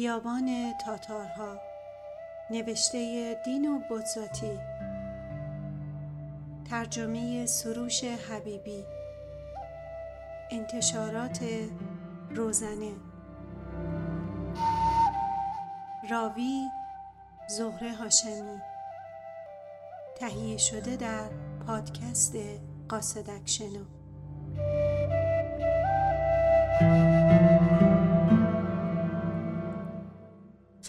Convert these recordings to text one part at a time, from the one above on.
بیابان تاتارها نوشته دین و بودزاتی ترجمه سروش حبیبی. انتشارات روزنه. راوی زهره هاشمی. تهیه شده در پادکست قاصدک شنو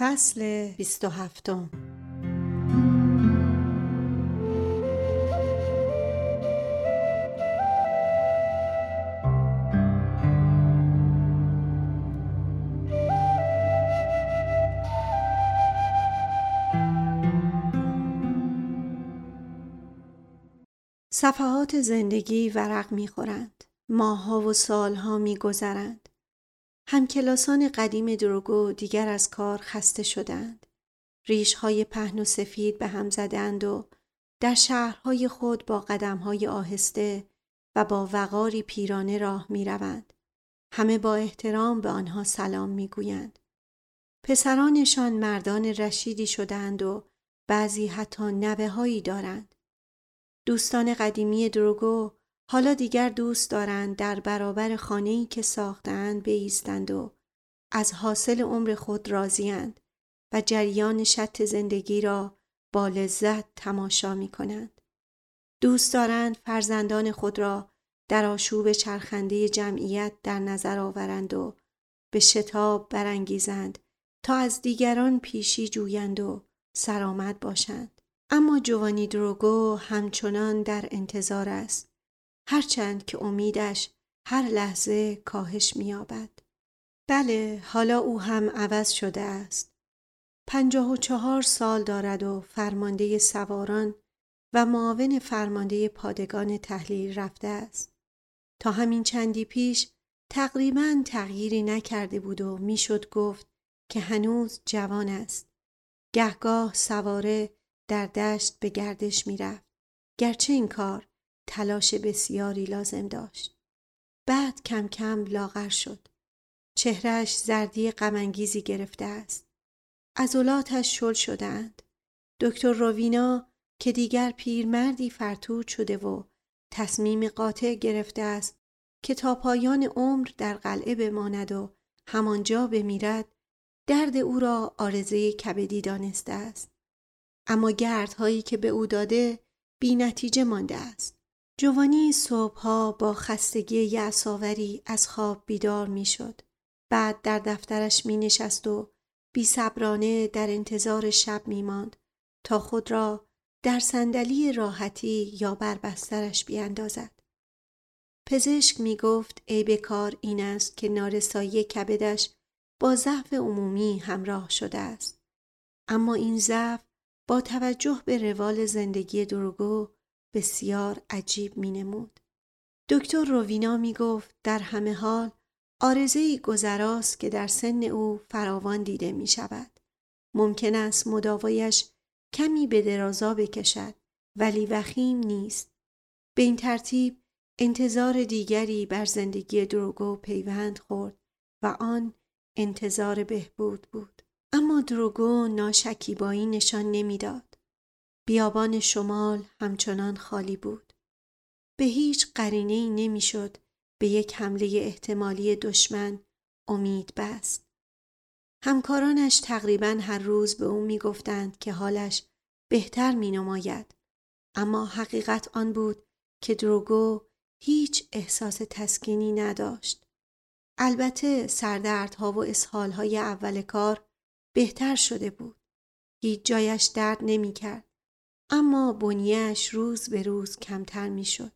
فصل 27 صفحات زندگی ورق می‌خورند. ماهها و سالها میگذرند. همکلاسان قدیم دروگو دیگر از کار خسته شدند. ریشهای پهن و سفید به هم زدند و در شهرهای خود با قدمهای آهسته و با وقاری پیرانه راه می روند. همه با احترام به آنها سلام می گویند. پسرانشان مردان رشیدی شدند و بعضی حتی نوه هایی دارند. دوستان قدیمی دروگو حالا دیگر دوست دارند در برابر خانه‌ای که ساختند بایستند و از حاصل عمر خود راضیند و جریان شط زندگی را با لذت تماشا می کنند. دوست دارند فرزندان خود را در آشوب چرخنده جمعیت در نظر آورند و به شتاب برانگیزند تا از دیگران پیشی جویند و سرآمد باشند. اما جوانی دروگو همچنان در انتظار است. هرچند که امیدش هر لحظه کاهش مییابد. بله حالا او هم عوض شده است. پنجاه و چهار سال دارد و فرمانده سواران و معاون فرمانده پادگان تحلیل رفته است. تا همین چندی پیش تقریبا تغییری نکرده بود و می‌شد گفت که هنوز جوان است. گهگاه سواره در دشت به گردش می‌رفت. گرچه این کار تلاش بسیاری لازم داشت. بعد کم کم لاغر شد. چهرش زردی غمانگیزی گرفته است. عضلاتش شل شدند. دکتر روینا که دیگر پیرمردی فرتود شده و تصمیم قاطع گرفته است که تا پایان عمر در قلعه بماند و همانجا بمیرد درد او را آرزه کبدی دانسته است اما گردهایی که به او داده بی نتیجه مانده است جوانی صبحها با خستگی یعصاوری از خواب بیدار می‌شد. بعد در دفترش می نشست و بی صبرانه در انتظار شب می ماند تا خود را در صندلی راحتی یا بر بسترش بیاندازد. پزشک می گفت عیب کار این است که نارسایی کبدش با ضعف عمومی همراه شده است. اما این ضعف با توجه به روال زندگی دروگو بسیار عجیب می نمود. دکتر روینا می گفت در همه حال آرزهی گذراست که در سن او فراوان دیده می شود. ممکن است مداوایش کمی به درازا بکشد ولی وخیم نیست. به این ترتیب انتظار دیگری بر زندگی دروگو پیوند خورد و آن انتظار بهبود بود. اما دروگو ناشکیبایی نشان نمی‌داد. بیابان شمال همچنان خالی بود. به هیچ قرینه ای نمی‌شد به یک حمله احتمالی دشمن امید بست. همکارانش تقریبا هر روز به او می‌گفتند که حالش بهتر می نماید. اما حقیقت آن بود که دروگو هیچ احساس تسکینی نداشت. البته سردردها و اسهالهای اول کار بهتر شده بود. هیچ جایش درد نمی کرد. اما بنیهش روز به روز کمتر می شد.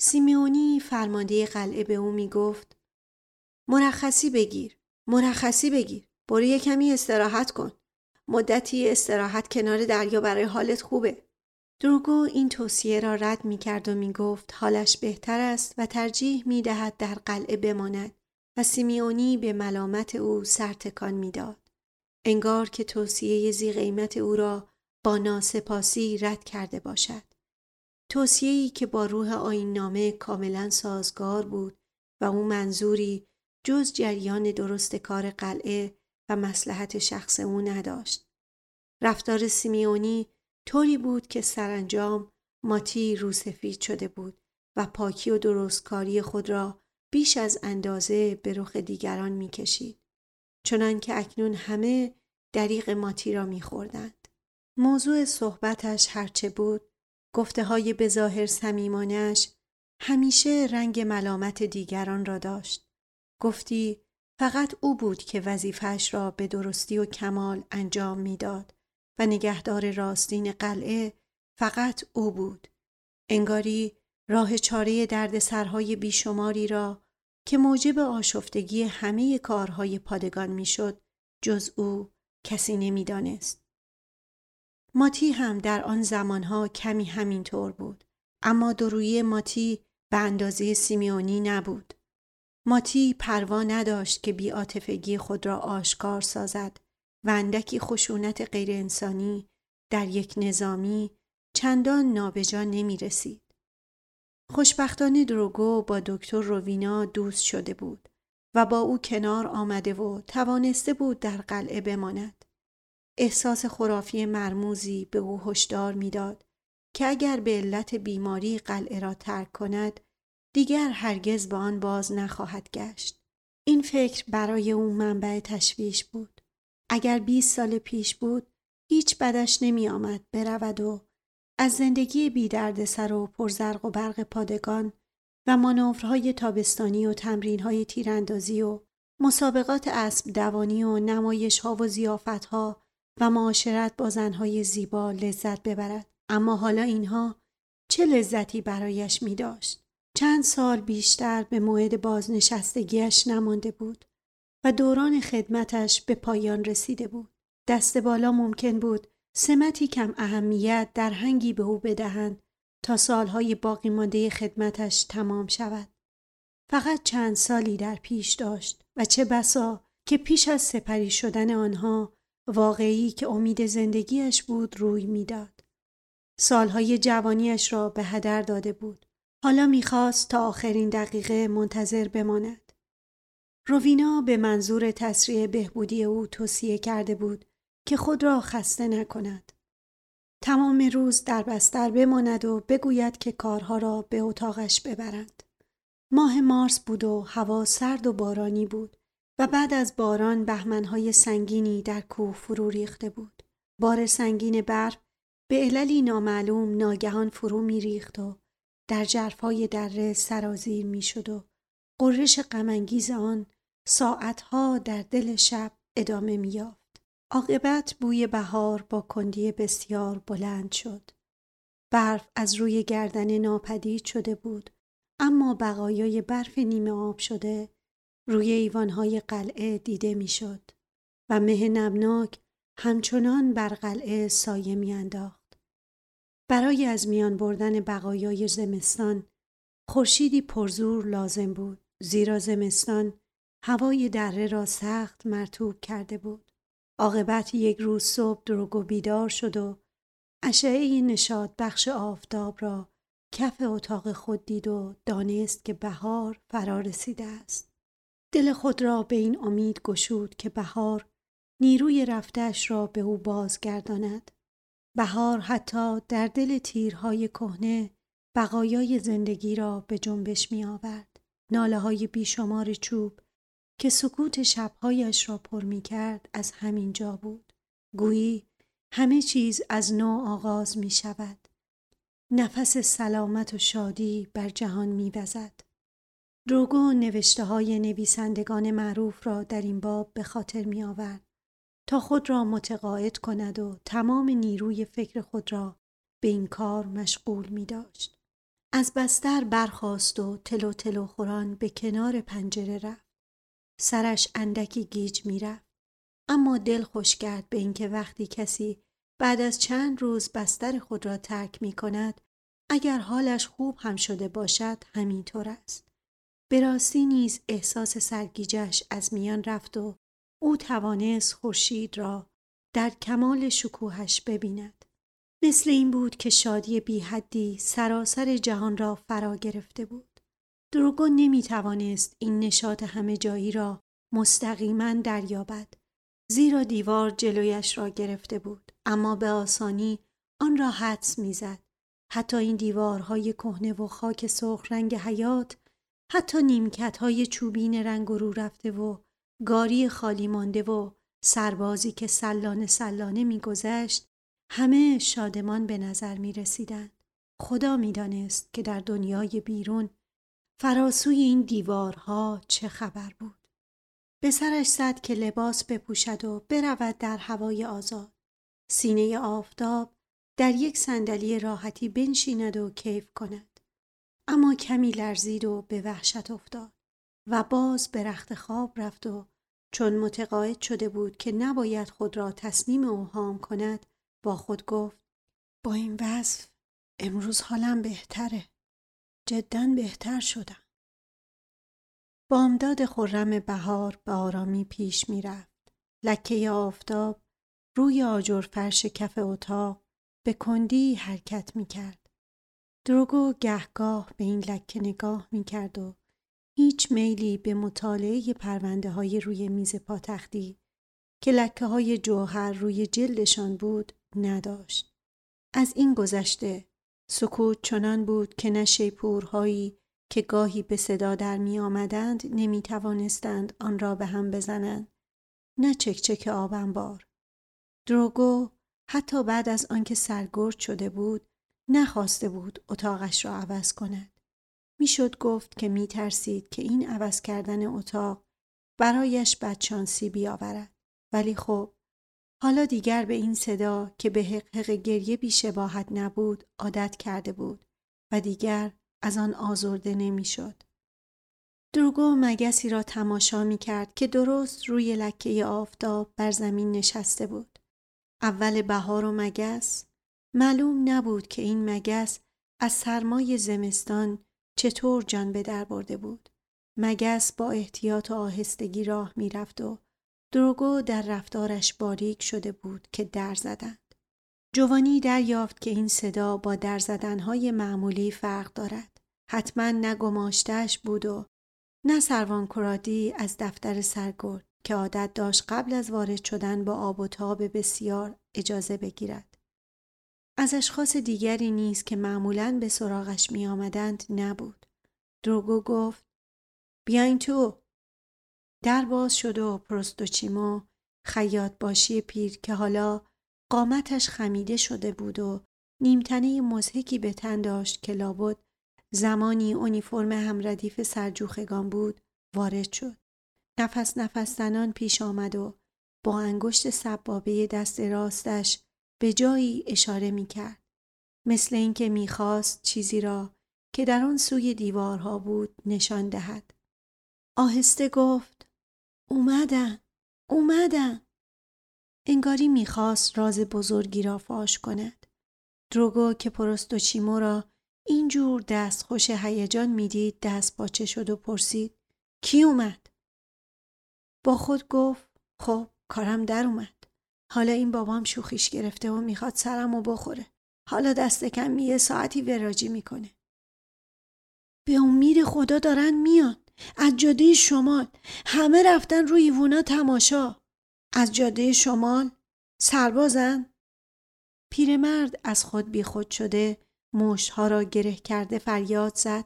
سیمیونی فرمانده قلعه به او می گفت مرخصی بگیر مرخصی بگیر برو یه کمی استراحت کن مدتی استراحت کنار دریا برای حالت خوبه دروگو این توصیه را رد می کرد و می گفت حالش بهتر است و ترجیح می دهد در قلعه بماند و سیمیونی به ملامت او سرتکان می داد. انگار که توصیه زی قیمت او را با ناسپاسی رد کرده باشد. توصیه‌ای که با روح آین نامه کاملا سازگار بود و او منظوری جز جریان درست کار قلعه و مسلحت شخص او نداشت. رفتار سیمیونی طوری بود که سرانجام ماتی روسفید شده بود و پاکی و درستکاری خود را بیش از اندازه به رخ دیگران می‌کشید. چنان که اکنون همه دریق ماتی را میخوردند. موضوع صحبتش هرچه بود گفته های بظاهر سمیمانش همیشه رنگ ملامت دیگران را داشت. گفتی فقط او بود که وظیفش را به درستی و کمال انجام می‌داد و نگهدار راستین قلعه فقط او بود. انگاری راه چاره درد سرهای بیشماری را که موجب آشفتگی همه کارهای پادگان می‌شد جز او کسی نمی‌دانست. ماتی هم در آن زمانها کمی همینطور بود اما درویی ماتی به اندازه سیمیونی نبود. ماتی پروا نداشت که بیاتفگی خود را آشکار سازد و اندکی خشونت غیر انسانی در یک نظامی چندان نابجا نمی رسید. خوشبختانه دروگو با دکتر روینا دوست شده بود و با او کنار آمده و توانسته بود در قلعه بماند. احساس خرافی مرموزی به او هشدار می‌داد که اگر به علت بیماری قلعه را ترک کند دیگر هرگز به آن باز نخواهد گشت. این فکر برای او منبع تشویش بود. اگر 20 سال پیش بود هیچ بدش نمی آمد برود و از زندگی بی سر و پرزرق و برق پادگان و مانورهای تابستانی و تمرینهای تیراندازی و مسابقات اسب دوانی و نمایش ها و زیافت ها و معاشرت با زنهای زیبا لذت ببرد. اما حالا اینها چه لذتی برایش می داشت؟ چند سال بیشتر به موعد بازنشستگیش نمانده بود و دوران خدمتش به پایان رسیده بود. دست بالا ممکن بود سمتی کم اهمیت در هنگی به او بدهند تا سالهای باقی مانده خدمتش تمام شود. فقط چند سالی در پیش داشت و چه بسا که پیش از سپری شدن آنها واقعی که امید زندگیش بود روی می‌داد. سالهای جوانیش را به هدر داده بود. حالا می‌خواست تا آخرین دقیقه منتظر بماند. روینا به منظور تسریع بهبودی او توصیه کرده بود که خود را خسته نکند. تمام روز در بستر بماند و بگوید که کارها را به اتاقش ببرند. ماه مارس بود و هوا سرد و بارانی بود و بعد از باران بهمنهای سنگینی در کوه فرو ریخته بود. بار سنگین برف به عللی نامعلوم ناگهان فرو می ریخت و در جرفای دره سرازیر می شد و قررش غمانگیز آن ساعتها در دل شب ادامه می یافت. عاقبت بوی بهار با کندی بسیار بلند شد. برف از روی گردن ناپدید شده بود اما بقایای برف نیمه آب شده روی ایوانهای قلعه دیده می‌شد و مه نمناک همچنان بر قلعه سایه میانداخت. برای از میان بردن بقایای زمستان خورشیدی پرزور لازم بود زیرا زمستان هوای دره را سخت مرتوب کرده بود. عاقبت یک روز صبح دروگو بیدار شد و اشعه نشاد بخش آفتاب را کف اتاق خود دید و دانست که بهار فرا رسیده است. دل خود را به این امید گشود که بهار نیروی رفتش را به او بازگرداند. بهار حتی در دل تیرهای کهنه بقایای زندگی را به جنبش می آورد. ناله های بیشمار چوب که سکوت شبهایش را پر می کرد از همین جا بود. گویی همه چیز از نو آغاز می شود. نفس سلامت و شادی بر جهان می وزد. دروگو نوشته های نویسندگان معروف را در این باب به خاطر می آورد تا خود را متقاعد کند و تمام نیروی فکر خود را به این کار مشغول می داشت. از بستر برخاست و تلو تلو خوران به کنار پنجره رفت. سرش اندکی گیج می رفت. اما دل خوش کرد به اینکه وقتی کسی بعد از چند روز بستر خود را ترک می کند اگر حالش خوب هم شده باشد همینطور است. به نیز احساس سرگیجش از میان رفت و او توانست خورشید را در کمال شکوهش ببیند. مثل این بود که شادی بی حدی سراسر جهان را فرا گرفته بود. دروگو نمی توانست این نشاط همه جایی را مستقیما دریابد زیرا دیوار جلویش را گرفته بود اما به آسانی آن را حدس می‌زد حتی این دیوارهای کهنه و خاک سرخ رنگ حیات حتی نیمکت های چوبین رنگ رو رفته و گاری خالی مانده و سربازی که سلانه سلانه میگذشت همه شادمان به نظر می رسیدند. خدا می‌دانست که در دنیای بیرون فراسوی این دیوارها چه خبر بود. به سرش زد که لباس بپوشد و برود در هوای آزاد. سینه آفتاب در یک صندلی راحتی بنشیند و کیف کند. اما کمی لرزید و به وحشت افتاد و باز به رخت خواب رفت و چون متقاعد شده بود که نباید خود را تسلیم اوهام کند با خود گفت با این وصف امروز حالم بهتره. جدا بهتر شدم. بامداد خرم بهار به آرامی پیش می‌رفت لکه آفتاب روی آجر فرش کف اتاق به کندی حرکت می کرد. دروگو گهگاه به این لکه نگاه می کرد و هیچ میلی به مطالعه پرونده های روی میز پاتختی که لکه های جوهر روی جلدشان بود نداشت. از این گذشته سکوت چنان بود که نه شیپورهایی که گاهی به صدا در می آمدند نمی توانستند آن را به هم بزنند نه چکچک آبنبار دروگو حتی بعد از آنکه سرگرد شده بود نخواسته بود اتاقش را عوض کند می‌شد گفت که می ترسید که این عوض کردن اتاق برایش بدشانسی بیاورد ولی خب حالا دیگر به این صدا که به حقحق گریه بیشباهت نبود عادت کرده بود و دیگر از آن آزرده نمی‌شد. دروگو مگسی را تماشا می کرد که درست روی لکه آفتاب بر زمین نشسته بود. اول بهار و مگس معلوم نبود که این مگس از سرمای زمستان چطور جان به در برده بود. مگس با احتیاط و آهستگی راه می‌رفت و دروگو در رفتارش باریک شده بود که در زدند. جوانی دریافت که این صدا با در زدنهای معمولی فرق دارد. حتما نه گماشتش بود و نه سروان کرادی از دفتر سرگرد که عادت داشت قبل از وارد شدن با آب و تاب بسیار اجازه بگیرد. از اشخاص دیگری نیست که معمولا به سراغش می آمدند نبود. دروگو گفت بیاین تو در باز شد و پرستوچیمو خیاط باشی پیر که حالا قامتش خمیده شده بود و نیمتنه مزهکی به تن داشت که لابد زمانی اونیفرم همردیف سرجوخگان بود وارد شد. نفس نفس زنان پیش آمد و با انگشت سبابه دست راستش به جایی اشاره می کرد. مثل اینکه می‌خواست چیزی را که در آن سوی دیوارها بود نشان دهد. آهسته گفت اومدن اومدن انگاری می‌خواست راز بزرگی را فاش کند دروگو که پرستوچیمو را اینجور دست خوش هیجان می‌دید دست باچه شد و پرسید کی اومد؟ با خود گفت خب کارم در اومد حالا این بابام شوخیش گرفته و می‌خواد سرم و بخوره. حالا دست کم یه ساعتی وراجی می‌کنه. به امید خدا دارن میان. از جاده شمال. همه رفتن روی ایوونا تماشا. از جاده شمال سربازن. پیرمرد از خود بیخود شده مشتها را گره کرده فریاد زد.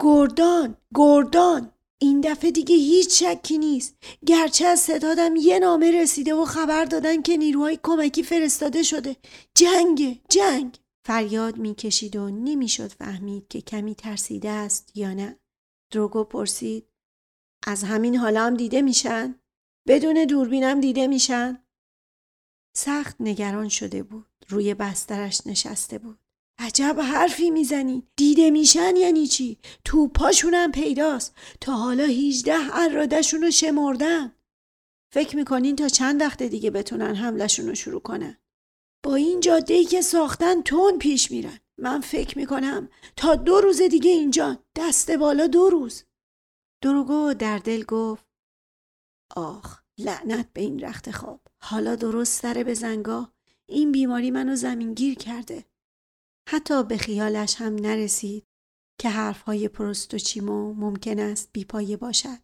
گردان گردان! این دفعه دیگه هیچ شکی نیست گرچه از ستادم یه نامه رسیده و خبر دادن که نیروهای کمکی فرستاده شده جنگ جنگ فریاد می‌کشید و نمی‌شد فهمید که کمی ترسیده است یا نه دروگو پرسید از همین حالا هم دیده میشن؟ بدون دوربینم دیده میشن؟ سخت نگران شده بود. روی بسترش نشسته بود. عجب حرفی می‌زنی. دیده میشن یعنی چی؟ تو پاشونم پیداست. تا حالا هیچده ارادشون رو شمردن. فکر می‌کنین تا چند وقت دیگه بتونن حملشون رو شروع کنن؟ با این جاده که ساختن تون پیش میرن. من فکر می‌کنم تا دو روز دیگه اینجا. دست بالا دو روز. دروگو در دل گفت. آخ لعنت به این رخت خواب. حالا درست سر به زنگاه. این بیماری منو زمین گیر کرده. حتی به خیالش هم نرسید که حرفهای پروستوچیمو ممکن است بیپایه باشد.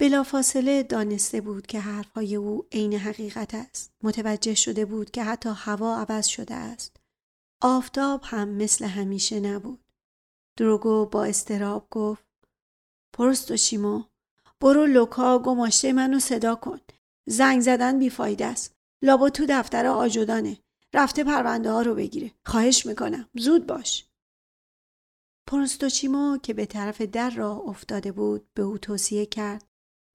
بلافاصله دانسته بود که حرفهای او عین حقیقت است. متوجه شده بود که حتی هوا عوض شده است. آفتاب هم مثل همیشه نبود. دروگو با استراب گفت پروستوچیمو برو لوکا گماشته منو صدا کن. زنگ زدن بیفایده است. لابا تو دفتر آجودانه. رفته پرونده ها رو بگیره. خواهش می‌کنم. زود باش. پروستوچیمو که به طرف در راه افتاده بود به او توصیه کرد.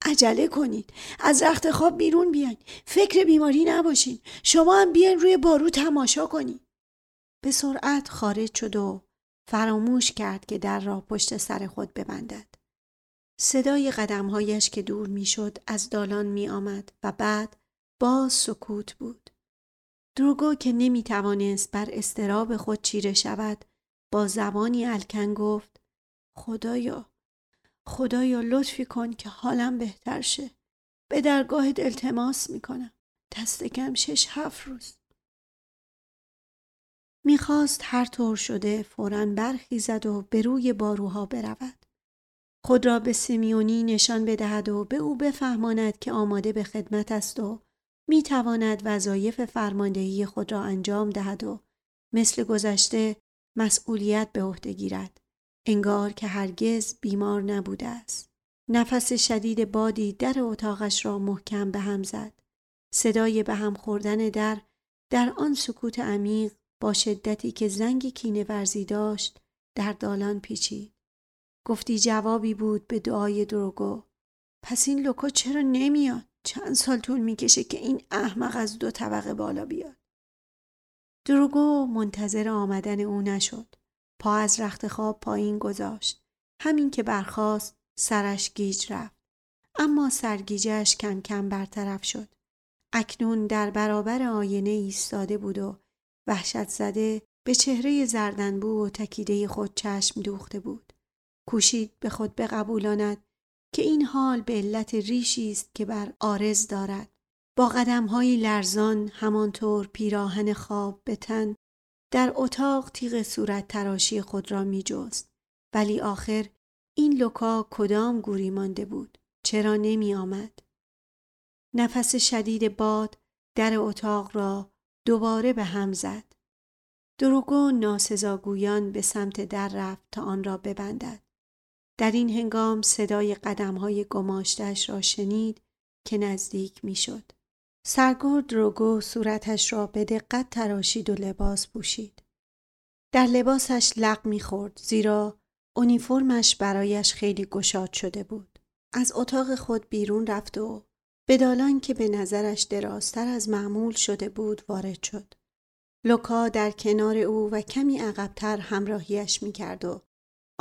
عجله کنید. از رخت خواب بیرون بیاین. فکر بیماری نباشین. شما هم بیاین روی بارو تماشا کنید به سرعت خارج شد و فراموش کرد که در را پشت سر خود ببندد. صدای قدمهایش که دور می‌شد از دالان می آمد و بعد باز سکوت بود. دروگو که نمی توانست بر استراب خود چیره شود با زبانی الکن گفت خدایا خدایا لطفی کن که حالم بهتر شه. به درگاهت التماس می‌کنم. دست کم شش هفت روز. می‌خواست هر طور شده فورا برخیزد و به روی باروها برود. خود را به سیمیونی نشان بدهد و به او بفهماند که آماده به خدمت است و می‌تواند وظایف فرماندهی خود را انجام دهد و مثل گذشته مسئولیت به عهده گیرد انگار که هرگز بیمار نبوده است. نفس شدید بادی در اتاقش را محکم به هم زد. صدای به هم خوردن در در آن سکوت عمیق با شدتی که زنگ کینه ورزی داشت در دالان پیچید. گفتی جوابی بود به دعای دروگو. پس این لوکو چرا نمیاد؟ چند سال طول می‌کشه که این احمق از دو طبقه بالا بیاد. دروگو منتظر آمدن او نشد. پا از رخت خواب پایین گذاشت. همین که برخاست سرش گیج رفت. اما سرگیجش کم کم برطرف شد. اکنون در برابر آینه ایستاده بود و وحشت زده به چهره زردنبو و تکیده خود چشم دوخته بود. کوشید به خود بقبولاند که این حال به علت ریشی است که بر آرز دارد. با قدمهایی لرزان همانطور پیراهن خواب به تن در اتاق تیغ صورت تراشی خود را می. ولی آخر این لوکا کدام گوری مانده بود؟ چرا نمی آمد؟ نفس شدید باد در اتاق را دوباره به هم زد. دروگو ناسزاگویان به سمت در رفت تا آن را ببندد. در این هنگام صدای قدم های گماشتش را شنید که نزدیک می شد. سرگرد دروگو صورتش را به دقت تراشید و لباس پوشید. در لباسش لق می‌خورد زیرا اونیفرمش برایش خیلی گشاد شده بود. از اتاق خود بیرون رفت و به دالان که به نظرش درازتر از معمول شده بود وارد شد. لوکا در کنار او و کمی عقبتر همراهیش می‌کرد و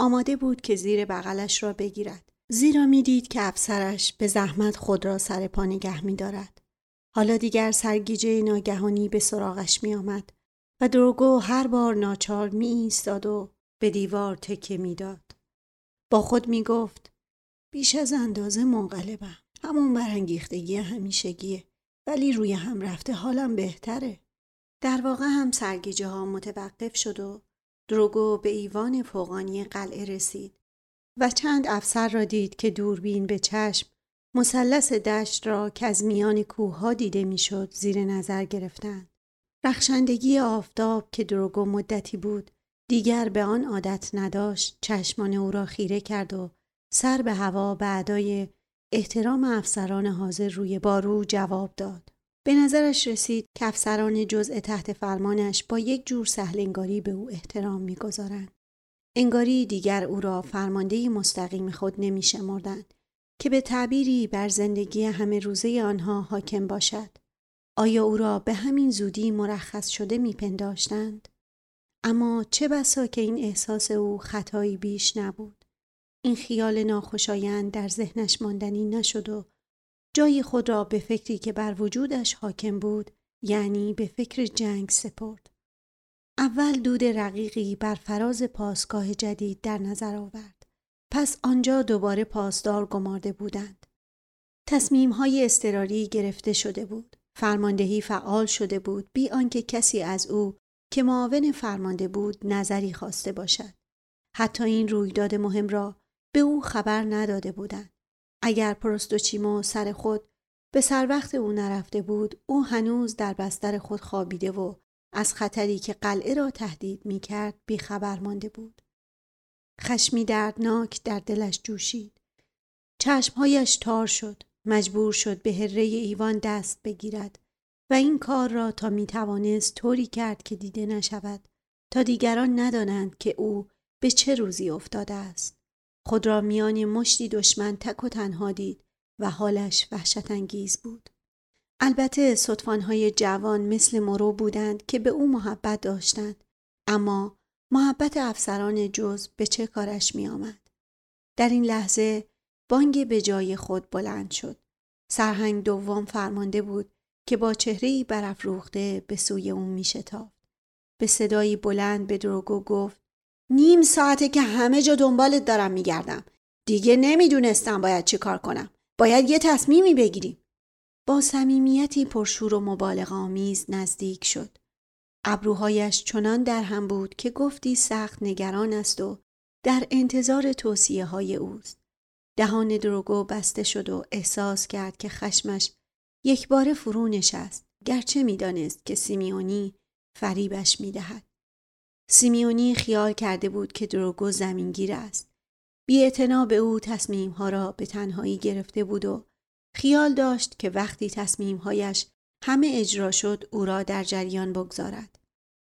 آماده بود که زیر بغلش را بگیرد. زیرا می‌دید که افسرش به زحمت خود را سر پا نگه می حالا دیگر سرگیجه ناگهانی به سراغش می آمد و دروگو هر بار ناچار می ایستاد و به دیوار تکه می‌داد. با خود می گفت بیش از اندازه منقلبم. همون برانگیختگی همیشگیه ولی روی هم رفته حالم بهتره. در واقع هم سرگیجه ها متوقف شد و دروگو به ایوان فوقانی قلعه رسید و چند افسر را دید که دوربین به چشم مثلث دشت را که از میان کوه دیده می‌شد زیر نظر گرفتند. رخشندگی آفتاب که دروگو مدتی بود دیگر به آن عادت نداشت چشمان او را خیره کرد و سر به هوا به ادای احترام افسران حاضر روی بارو جواب داد. به نظرش رسید که افسران جزء تحت فرمانش با یک جور سهلنگاری به او احترام می‌گذارند. انگاری دیگر او را فرمانده مستقیم خود نمی شمردند که به تعبیری بر زندگی همه روزه آنها حاکم باشد. آیا او را به همین زودی مرخص شده میپنداشتند؟ اما چه بسا که این احساس او خطایی بیش نبود. این خیال ناخوشایند در ذهنش ماندنی نشد و جای خود را به فکری که بر وجودش حاکم بود یعنی به فکر جنگ سپرد. اول دود رقیقی بر فراز پاسگاه جدید در نظر آورد. پس آنجا دوباره پاسدار گمارده بودند. تصمیم های استراری گرفته شده بود. فرماندهی فعال شده بود بی آنکه کسی از او که معاون فرمانده بود نظری خواسته باشد. حتی این رویداد مهم را به او خبر نداده بودند. اگر پروستوچیمو سر خود به سر وقت او نرفته بود او هنوز در بستر خود خوابیده و از خطری که قلعه را تهدید می کرد بیخبر مانده بود. خشمی دردناک در دلش جوشید. چشمهایش تار شد. مجبور شد به هره ایوان دست بگیرد و این کار را تا می توانست طوری کرد که دیده نشود تا دیگران ندانند که او به چه روزی افتاده است. خود را میان مشتی دشمن تک و تنها دید و حالش وحشت انگیز بود. البته صدفانهای جوان مثل مرو بودند که به او محبت داشتند اما محبت افسران جز به چه کارش می آمد؟ در این لحظه بانگ به جای خود بلند شد. سرهنگ دوم فرمانده بود که با چهرهی برافروخته به سوی اون می شتافت. به صدایی بلند به دروگو گفت نیم ساعته که همه جا دنبالت دارم میگردم. دیگه نمی‌دونستم باید چی کار کنم. باید یه تصمیمی بگیریم. با صمیمیتی پرشور و مبالغ آمیز نزدیک شد. ابروهایش چنان در هم بود که گفتی سخت نگران است و در انتظار توصیه های اوست. دهان دروگو بسته شد و احساس کرد که خشمش یک بار فرو نشست گرچه می‌دانست که سیمیونی فریبش می‌دهد. سیمیونی خیال کرده بود که دروگو زمینگیر است. بی به او تصمیمها را به تنهایی گرفته بود و خیال داشت که وقتی تصمیمهایش همه اجرا شد او را در جریان بگذارد.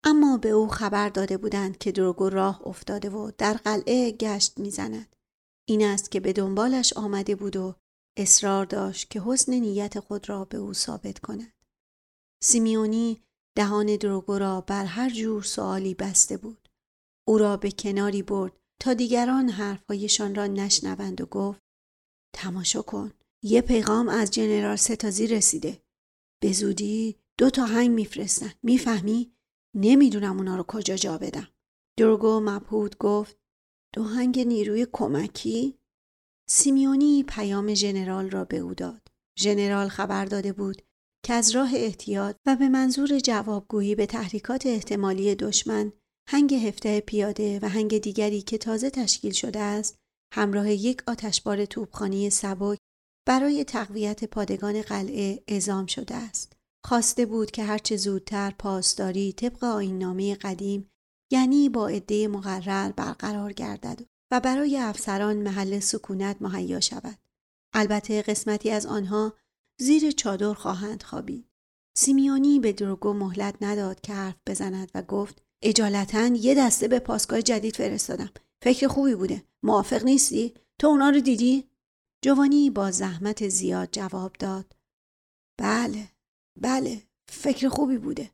اما به او خبر داده بودند که دروگو راه افتاده و در قلعه گشت می‌زند. این است که به دنبالش آمده بود و اصرار داشت که حسن نیت خود را به او ثابت کند. سیمیونی دهان دروگو را بر هر جور سوالی بسته بود. او را به کناری برد تا دیگران حرفهایشان را نشنوند و گفت تماشا کن یه پیغام از جنرال ستازی رسیده. به زودی دو تا هنگ میفرستن. می‌فهمی؟ نمی‌دونم اونا رو کجا جا بدم. درگو مبهود گفت دو هنگ نیروی کمکی؟ سیمیونی پیام ژنرال را به او داد. ژنرال خبر داده بود که از راه احتیاط و به منظور جوابگویی به تحریکات احتمالی دشمن هنگ هفته پیاده و هنگ دیگری که تازه تشکیل شده است همراه یک آتشبار توپخانه سبک برای تقویت پادگان قلعه اعزام شده است. خواسته بود که هرچه زودتر پاسداری طبق آیننامه قدیم یعنی با عده مقرر برقرار گردد و برای افسران محل سکونت مهیا شود. البته قسمتی از آنها زیر چادر خواهند خوابید. سیمیونی به دروگو مهلت نداد که حرف بزند و گفت اجالتا یه دسته به پاسگاه جدید فرستادم. فکر خوبی بوده. موافق نیستی؟ تو اونا رو دیدی؟ جوانی با زحمت زیاد جواب داد. بله، بله، فکر خوبی بوده.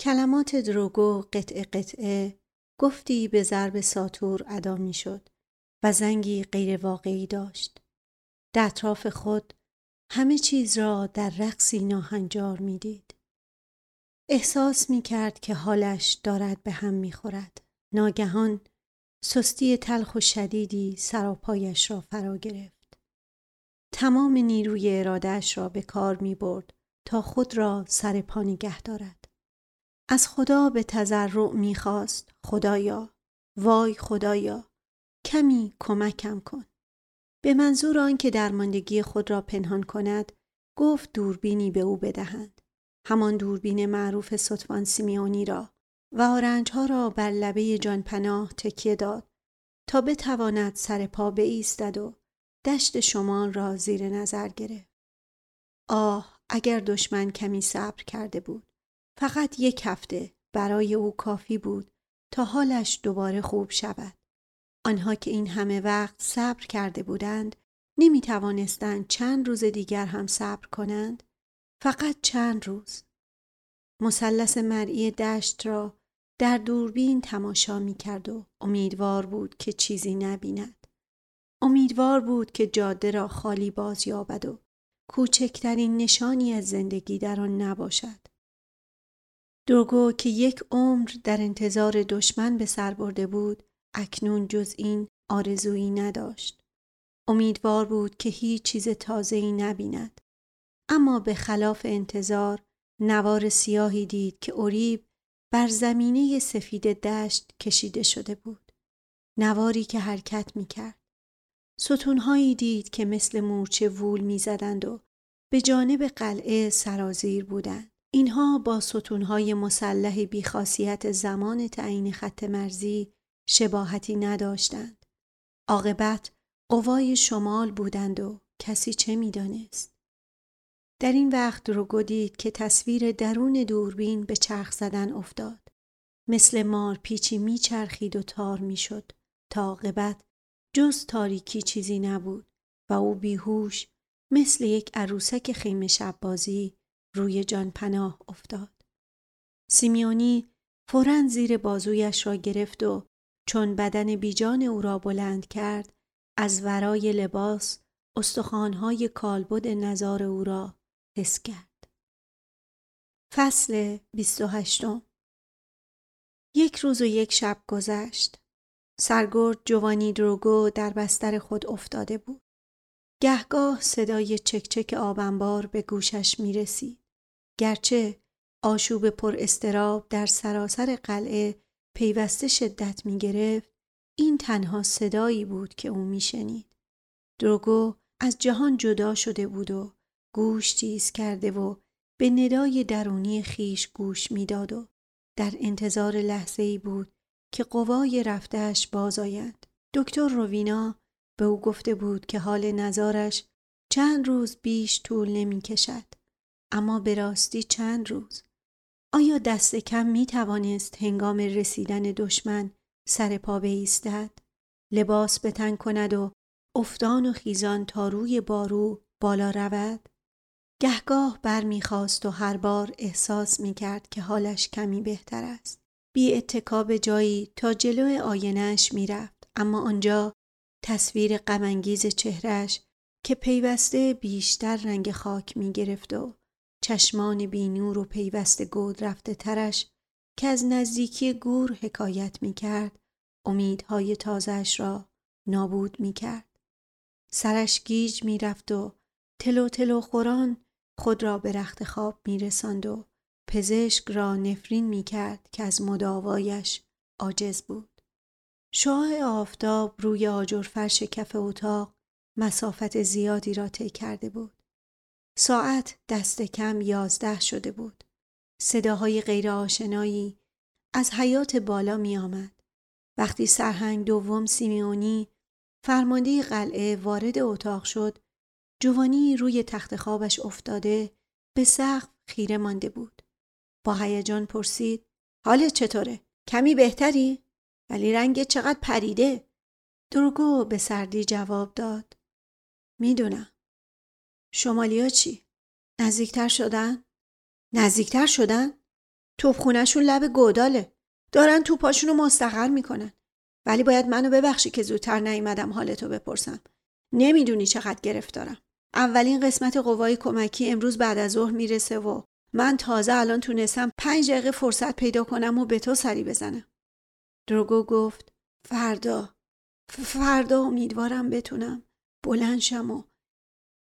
کلمات دروگو قطعه قطعه گفتی به ضرب ساتور ادا می شد و زنگی غیر واقعی داشت. در اطراف خود همه چیز را در رقصی ناهنجار می دید. احساس می کرد که حالش دارد به هم می خورد. ناگهان سستی تلخ و شدیدی سراپایش را فرا گرفت. تمام نیروی ارادهش را به کار می برد تا خود را سر پا نگه دارد. از خدا به تضرع می خواست خدایا وای خدایا کمی کمکم کن. به منظور آنکه درماندگی خود را پنهان کند گفت دوربینی به او بدهند. همان دوربین معروف سطفان سیمیونی را و آرنجها را بر لبه جانپناه تکیه داد تا بتواند سر پا بایستد و دشت شمال را زیر نظر گرفت. آه اگر دشمن کمی صبر کرده بود. فقط یک هفته برای او کافی بود تا حالش دوباره خوب شود. آنها که این همه وقت صبر کرده بودند نمی توانستند چند روز دیگر هم صبر کنند فقط چند روز مثلث مرئی دشت را در دوربین تماشا می کرد و امیدوار بود که چیزی نبیند. امیدوار بود که جاده را خالی باز یابد و کوچکترین نشانی از زندگی در آن نباشد. درگو که یک عمر در انتظار دشمن به سر برده بود اکنون جز این آرزویی نداشت. امیدوار بود که هیچ چیز تازه‌ای نبیند. اما به خلاف انتظار نوار سیاهی دید که اوریب بر زمینه سفید دشت کشیده شده بود. نواری که حرکت می کرد. ستونهایی دید که مثل مورچه وول می زدند و به جانب قلعه سرازیر بودند. اینها با ستونهای مسلح بیخاصیت زمان تعیین خط مرزی شباهتی نداشتند. عاقبت قوای شمال بودند و کسی چه می‌دانست در این وقت دروگو دید که تصویر درون دوربین به چرخ زدن افتاد مثل مار پیچی میچرخید و تار می‌شد تا عاقبت جز تاریکی چیزی نبود و او بیهوش مثل یک عروسک خیمه شب بازی روی جان پناه افتاد. سیمیونی فورا زیر بازویش را گرفت و چون بدن بیجان او را بلند کرد از ورای لباس استخوانهای کالبد نظار او را حس کرد. فصل 28 یک روز و یک شب گذشت. سرگرد جوانی دروگو در بستر خود افتاده بود. گهگاه صدای چکچک آبنبار به گوشش می رسید. گرچه آشوب پر استراب در سراسر قلعه پیوسته شدت می گرفت این تنها صدایی بود که او می شنید. دروگو از جهان جدا شده بود و گوش تیز کرده و به ندای درونی خیش گوش می‌داد و در انتظار لحظه ای بود که قوای رفتهش باز آیند. دکتر روینا به او گفته بود که حال نظارش چند روز بیش طول نمی کشد. اما به راستی چند روز آیا دست کم می توانست هنگام رسیدن دشمن سر پا بایستد؟ لباس بتن کند و افتان و خیزان تا روی بارو بالا رود؟ گهگاه بر می‌خواست و هر بار احساس می کرد که حالش کمی بهتر است. بی اتکاب جایی تا جلو آینش می رفت. اما آنجا تصویر غمانگیز چهرش که پیوسته بیشتر رنگ خاک می گرفت و چشمان بینور و پیوست گود رفته ترش که از نزدیکی گور حکایت می کرد امیدهای تازش را نابود می کرد. سرش گیج می رفت و تلو تلو خوران خود را به رخت خواب می رساند و پزشک را نفرین می کرد که از مداوایش عاجز بود. شعاع آفتاب روی آجر فرش کف اتاق مسافت زیادی را طی کرده بود. ساعت دست کم یازده شده بود. صداهای غیر آشنایی از حیات بالا می آمد. وقتی سرهنگ دوم سیمیونی فرمانده قلعه وارد اتاق شد جوانی روی تخت خوابش افتاده به سقف خیره مانده بود. با هیجان پرسید حالت چطوره؟ کمی بهتری؟ ولی رنگ چقدر پریده؟ دروگو به سردی جواب داد. می‌دونم. شمالیا چی؟ نزدیکتر شدن؟ نزدیکتر شدن؟ توپخونهشون لب گوداله. دارن توپاشون رو مستقر می‌کنن. ولی باید منو ببخشی که زودتر نیومدم حالتو بپرسم. نمی‌دونی چقدر گرفتارم. اولین قسمت قوای کمکی امروز بعد از ظهر می‌رسه و من تازه الان تونستم پنج دقیقه فرصت پیدا کنم و به تو سری بزنم. دروگو گفت فردا فردا امیدوارم بتونم بلند شم و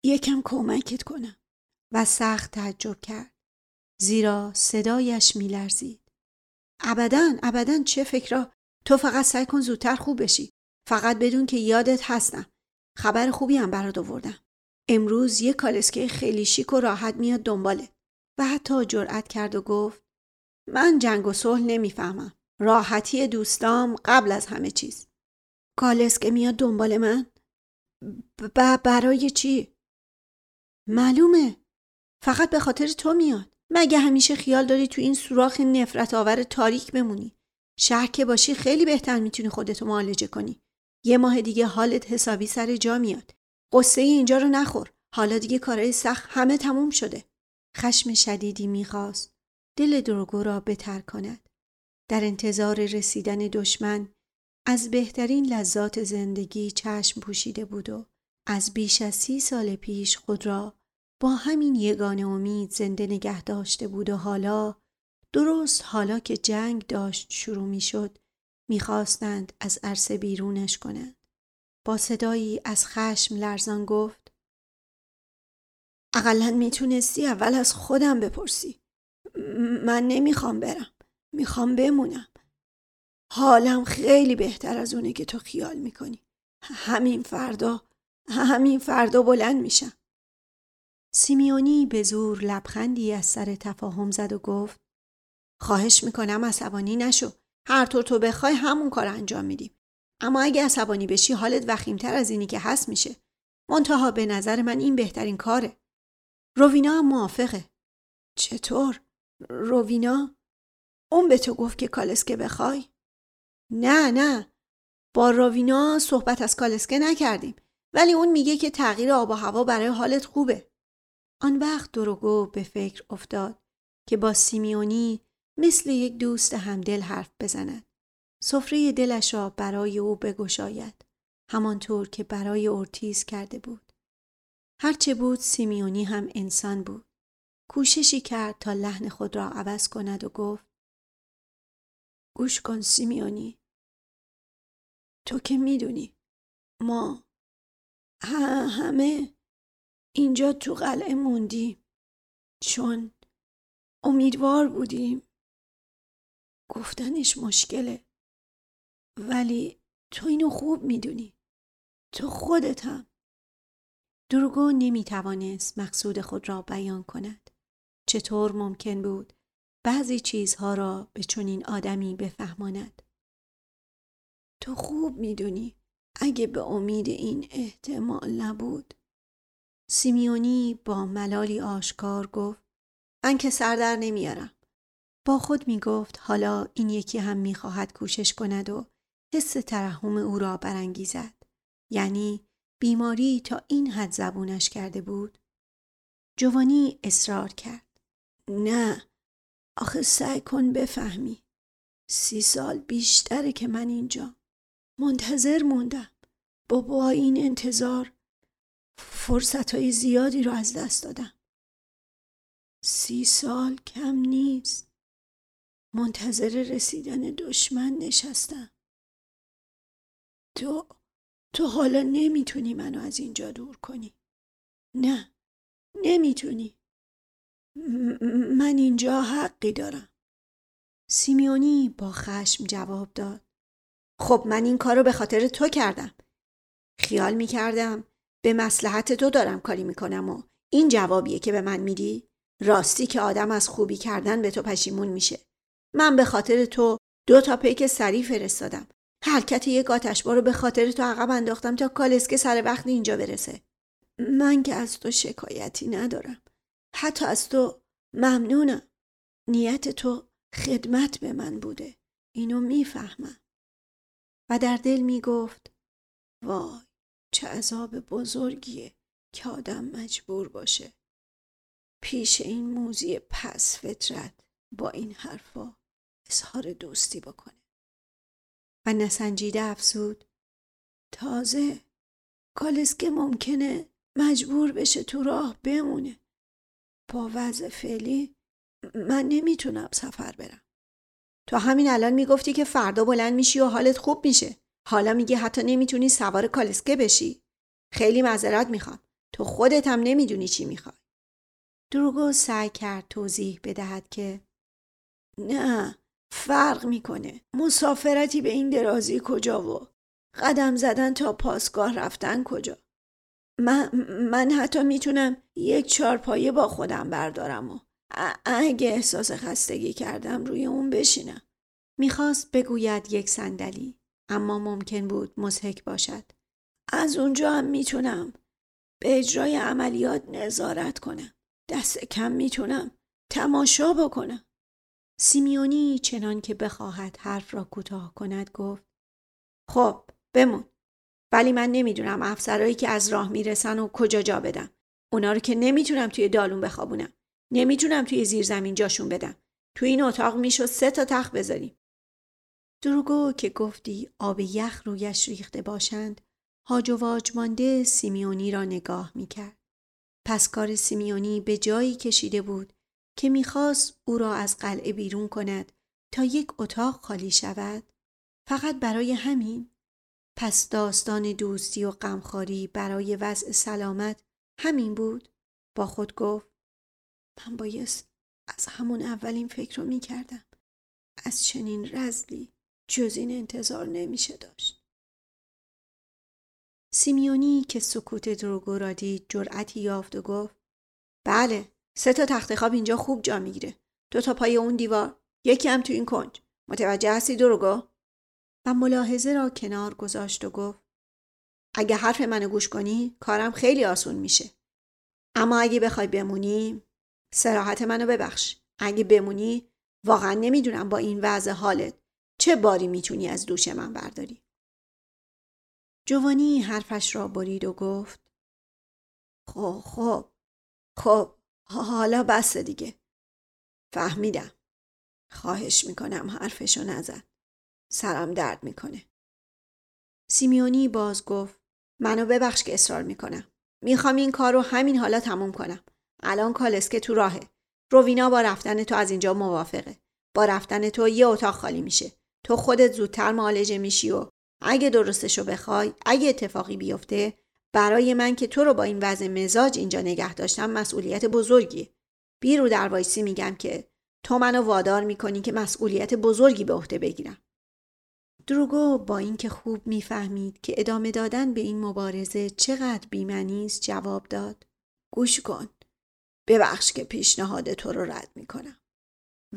یکم کمکت کنم. و سخت تعجب کرد. زیرا صدایش میلرزید. ابدا ابدا چه فکرا تو فقط سعی کن زودتر خوب بشی. فقط بدون که یادت هستم. خبر خوبی هم برات آوردم. امروز یه کالسکه خیلی شیک و راحت میاد دنباله. و حتی جرأت کرد و گفت من جنگ و صلح نمی‌فهمم. راحتی دوستام قبل از همه چیز. کالسکه میاد دنبال من؟ ب برای چی؟ معلومه. فقط به خاطر تو میاد. مگه همیشه خیال داری تو این سوراخ نفرت آور تاریک بمونی؟ شهر که باشی خیلی بهتر می‌تونی خودتو معالجه کنی. یه ماه دیگه حالت حسابی سر جا میاد. قصه اینجا رو نخور. حالا دیگه کارهای سخت همه تموم شده. خشم شدیدی می‌خواست. دل درگو را بتر کند. در انتظار رسیدن دشمن از بهترین لذات زندگی چشم پوشیده بود و از بیش از سی سال پیش خود را با همین یگانه امید زنده نگه داشته بود و حالا درست حالا که جنگ داشت شروع می شد می‌خواستند از عرصه بیرونش کنند. با صدایی از خشم لرزان گفت اقلا می‌تونستی اول از خودم بپرسی. من نمی‌خوام برم. می‌خوام بمونم. حالم خیلی بهتر از اونه که تو خیال می‌کنی. همین فردا همین فردا بلند میشم. سیمیونی به زور لبخندی از سر تفاهم زد و گفت خواهش می‌کنم عصبانی نشو. هر طور تو بخوای همون کار انجام میدیم. اما اگه عصبانی بشی حالت وخیمتر از اینی که هست میشه. منتها به نظر من این بهترین کاره. روینا هم موافقه. چطور؟ روینا؟ اون به تو گفت که کالسکه بخوای؟ نه نه. با روینا صحبت از کالسکه نکردیم. ولی اون میگه که تغییر آب و هوا برای حالت خوبه. آن وقت دروگو به فکر افتاد که با سیمیونی مثل یک دوست همدل حرف بزند. سفره دلش را برای او بگشاید همانطور که برای اورتیز کرده بود. هرچه بود سیمیونی هم انسان بود. کوششی کرد تا لحن خود را عوض کند و گفت گوش کن سیمیونی. تو که می‌دونی ما همه اینجا تو قلعه موندیم چون امیدوار بودیم. گفتنش مشکله. ولی تو اینو خوب می‌دونی. تو خودت هم. دروگو نمی‌توانست مقصود خود را بیان کند. چطور ممکن بود بعضی چیزها را به چنین آدمی بفهماند؟ تو خوب می‌دونی. اگه به امید این احتمال نبود سیمیونی با ملالی آشکار گفت من که سردر نمیارم. با خود می گفت حالا این یکی هم می خواهد کوشش کند و حس ترحم او را برانگیزد. یعنی بیماری تا این حد زبونش کرده بود. جوانی اصرار کرد. نه آخه سعی کن بفهمی. سی سال بیشتره که من اینجا. منتظر موندم. با این انتظار فرصت های زیادی رو از دست دادم. سی سال کم نیست. منتظر رسیدن دشمن نشستم. تو تو حالا نمی‌تونی منو از اینجا دور کنی. نه نمی‌تونی. من اینجا حقی دارم. سیمیونی با خشم جواب داد. خب من این کارو به خاطر تو کردم. خیال می‌کردم به مسلحت تو دارم کاری می‌کنم و این جوابیه که به من میدی؟ راستی که آدم از خوبی کردن به تو پشیمون میشه. من به خاطر تو دو تا پیک سری فرستادم. حرکت یک آتشبار رو به خاطر تو عقب انداختم تا کالسکه سر وقت اینجا برسه. من که از تو شکایتی ندارم. حتی از تو ممنونم. نیت تو خدمت به من بوده. اینو می‌فهمم. و در دل می‌گفت وای. چه عذاب بزرگیه که آدم مجبور باشه. پیش این موزی پس فطرت با این حرفا اظهار دوستی بکنه. و نسنجیده افسود تازه کالسکه ممکنه مجبور بشه تو راه بمونه. با وضع فعلی من نمی‌تونم سفر برم. تو همین الان می‌گفتی که فردا بلند میشی و حالت خوب میشه. حالا میگی حتی نمی‌تونی سوار کالسکه بشی. خیلی معذرت می‌خوام. تو خودت هم نمی‌دونی چی می‌خوای. دروگو سعی کرد توضیح بدهد که نه فرق می‌کنه. مسافرتی به این درازی کجا و قدم زدن تا پاسگاه رفتن کجا. من, من حتی می‌تونم یک چارپایه با خودم بردارم و اگه احساس خستگی کردم روی اون بشینم. می‌خواست بگوید یک صندلی. اما ممکن بود مزهک باشد. از اونجا هم می‌تونم. به اجرای عملیات نظارت کنم. دست کم می‌تونم. تماشا بکنم. سیمیونی چنان که بخواهد حرف را کوتاه کند گفت خب بمون. ولی من نمی‌دونم افسرهایی که از راه می‌رسن و کجا جا بدم. اونا رو که نمی‌تونم توی دالون بخوابونم. نمی‌تونم توی زیر زمین جاشون بدم. توی این اتاق می‌شد سه تا تخت بذاریم دروگو که گفتی آب یخ رویش ریخته باشند هاج و واج مانده سیمیونی را نگاه می‌کرد. پس کار سیمیونی به جایی کشیده بود که می‌خواست او را از قلعه بیرون کند تا یک اتاق خالی شود. فقط برای همین. پس داستان دوستی و غمخواری برای وضع سلامت همین بود. با خود گفت من بایست از همون اولین فکر رو می‌کردم. از چنین رزلی. جز این انتظار نمیشه داشت. سیمیونی که سکوت دروگو را دید جرأتی یافت و گفت بله سه تا تخت خواب اینجا خوب جا می‌گیره. دو تا پای اون دیوار یکی هم تو این کنج. متوجه هستی دروگو؟ و ملاحظه را کنار گذاشت و گفت اگه حرف منو گوش کنی کارم خیلی آسون میشه. اما اگه بخوای بمونی سراحت منو ببخش. اگه بمونی واقعا نمی‌دونم با این وضع حالت چه باری می‌تونی از دوش من برداری؟ جوانی حرفش را برید و گفت خب خب خب حالا بس دیگه. فهمیدم. خواهش می‌کنم حرفشو نزد سرم درد می‌کنه. سیمیونی باز گفت منو ببخش که اصرار می‌کنم. می‌خوام این کار رو همین حالا تموم کنم. الان کالسکه تو راهه. روینا با رفتن تو از اینجا موافقه. با رفتن تو یه اتاق خالی میشه. تو خودت زودتر معالجه میشی و اگه درستشو بخوای اگه اتفاقی بیفته برای من که تو رو با این وضع مزاج اینجا نگه داشتم مسئولیت بزرگی بیرو در وایسی میگم که تو منو وادار می‌کنی که مسئولیت بزرگی به عهده بگیرم. دروگو با اینکه خوب می‌فهمید که ادامه دادن به این مبارزه چقدر بیمنی است جواب داد. گوش کن. ببخش که پیشنهاد تو رو رد می‌کنم.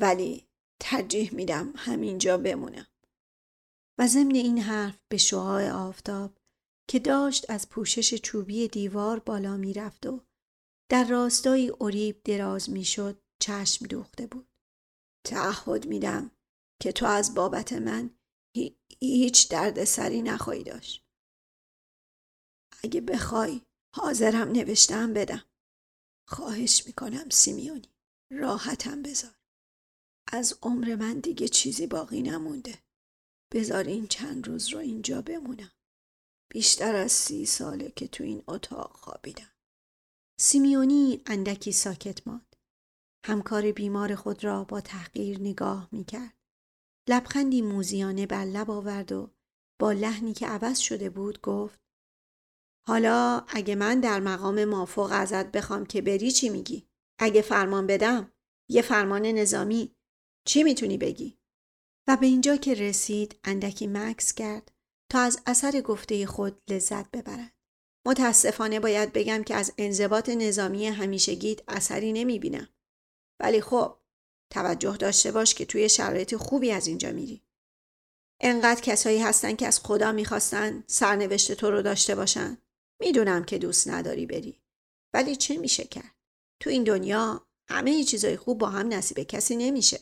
ولی ترجیح میدم همینجا بمونم. و ضمن این حرف به شعاع آفتاب که داشت از پوشش چوبی دیوار بالا می‌رفت و در راستای اوریب دراز می‌شد چشم دوخته بود. تعهد میدم که تو از بابت من هیچ درد سری نخواهی داشت. اگه بخوای حاضرم نوشتم بدم. خواهش می‌کنم سیمیونی راحتم بذار. از عمر من دیگه چیزی باقی نمونده. بذار این چند روز رو اینجا بمونم. بیشتر از سی ساله که تو این اتاق خوابیدم. سیمیونی اندکی ساکت ماند. همکار بیمار خود را با تحقیر نگاه می‌کرد. لبخندی موزیانه بر لب آورد و با لحنی که عوض شده بود گفت حالا اگه من در مقام مافوق ازت بخوام که بری چی میگی؟ اگه فرمان بدم یه فرمان نظامی چی می‌تونی بگی؟ و به اینجا که رسید اندکی مکس کرد تا از اثر گفته خود لذت ببرد. متاسفانه باید بگم که از انضباط نظامی همیشگیت اثری نمی‌بینم. ولی خب توجه داشته باش که توی شرایط خوبی از اینجا میری. انقدر کسایی هستن که از خدا می‌خواستن سرنوشت تو رو داشته باشن. می‌دونم که دوست نداری بری. ولی چه میشه کرد؟ تو این دنیا همه چیزای خوب با هم نصیب کسی نمیشه.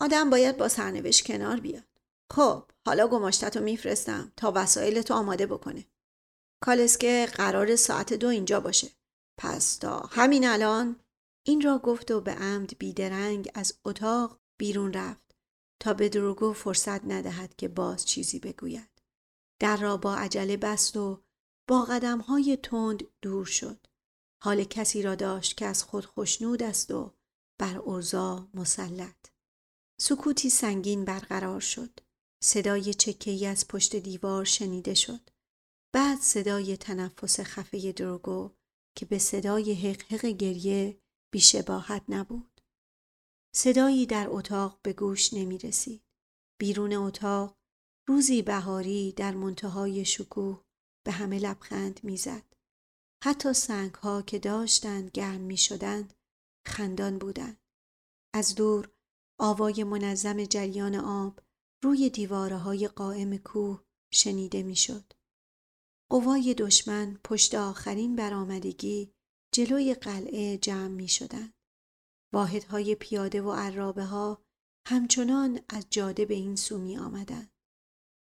آدم باید با سرنوشت کنار بیاد. خب حالا گماشتت رو میفرستم تا وسایل تو آماده بکنه. کالسکه قرار ساعت دو اینجا باشه. پس تا همین الان این را گفت و به عمد بیدرنگ از اتاق بیرون رفت تا به دروگو فرصت ندهد که باز چیزی بگوید. در را با عجله بست و با قدم های تند دور شد. حال کسی را داشت که از خود خوشنود است و بر ارزا مسلط. سکوتی سنگین برقرار شد. صدای چکهی از پشت دیوار شنیده شد. بعد صدای تنفس خفه دروگو که به صدای حقحق گریه بیشباهت نبود. صدایی در اتاق به گوش نمی رسید. بیرون اتاق روزی بهاری در منتهای شکوه به همه لبخند می‌زد. حتی سنگ ها که داشتند گرم می شدند خندان بودند. از دور آوای منظم جریان آب روی دیواره های قائم کوه شنیده می‌شد. قوای دشمن پشت آخرین برآمدگی جلوی قلعه جمع می شدند. واحدهای پیاده و عرابه ها همچنان از جاده به این سو می آمدند.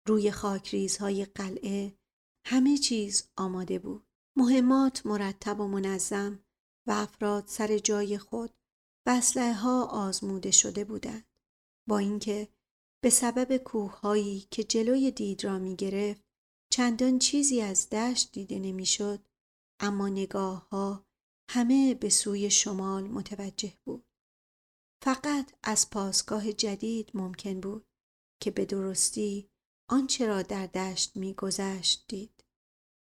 روی خاکریزهای قلعه همه چیز آماده بود. مهمات مرتب و منظم و افراد سر جای خود و ها آزموده شده بودند. با اینکه به سبب کوههایی که جلوی دید را می گرفت چندان چیزی از دشت دیده نمی‌شد اما نگاه ها همه به سوی شمال متوجه بود. فقط از پاسگاه جدید ممکن بود که به درستی آنچه را در دشت میگذشت دید.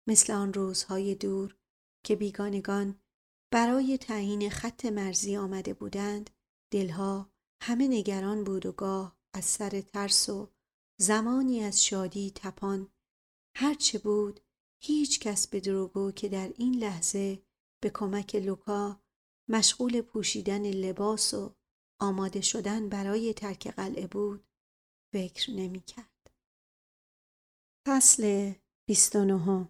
مثل آن روزهای دور که بیگانگان برای تعیین خط مرزی آمده بودند دلها همه نگران بود و گاه از سر ترس و زمانی از شادی تپان هرچه بود هیچ کس به دروگو که در این لحظه به کمک لوکا مشغول پوشیدن لباس و آماده شدن برای ترک قلعه بود فکر نمی کرد. فصل 29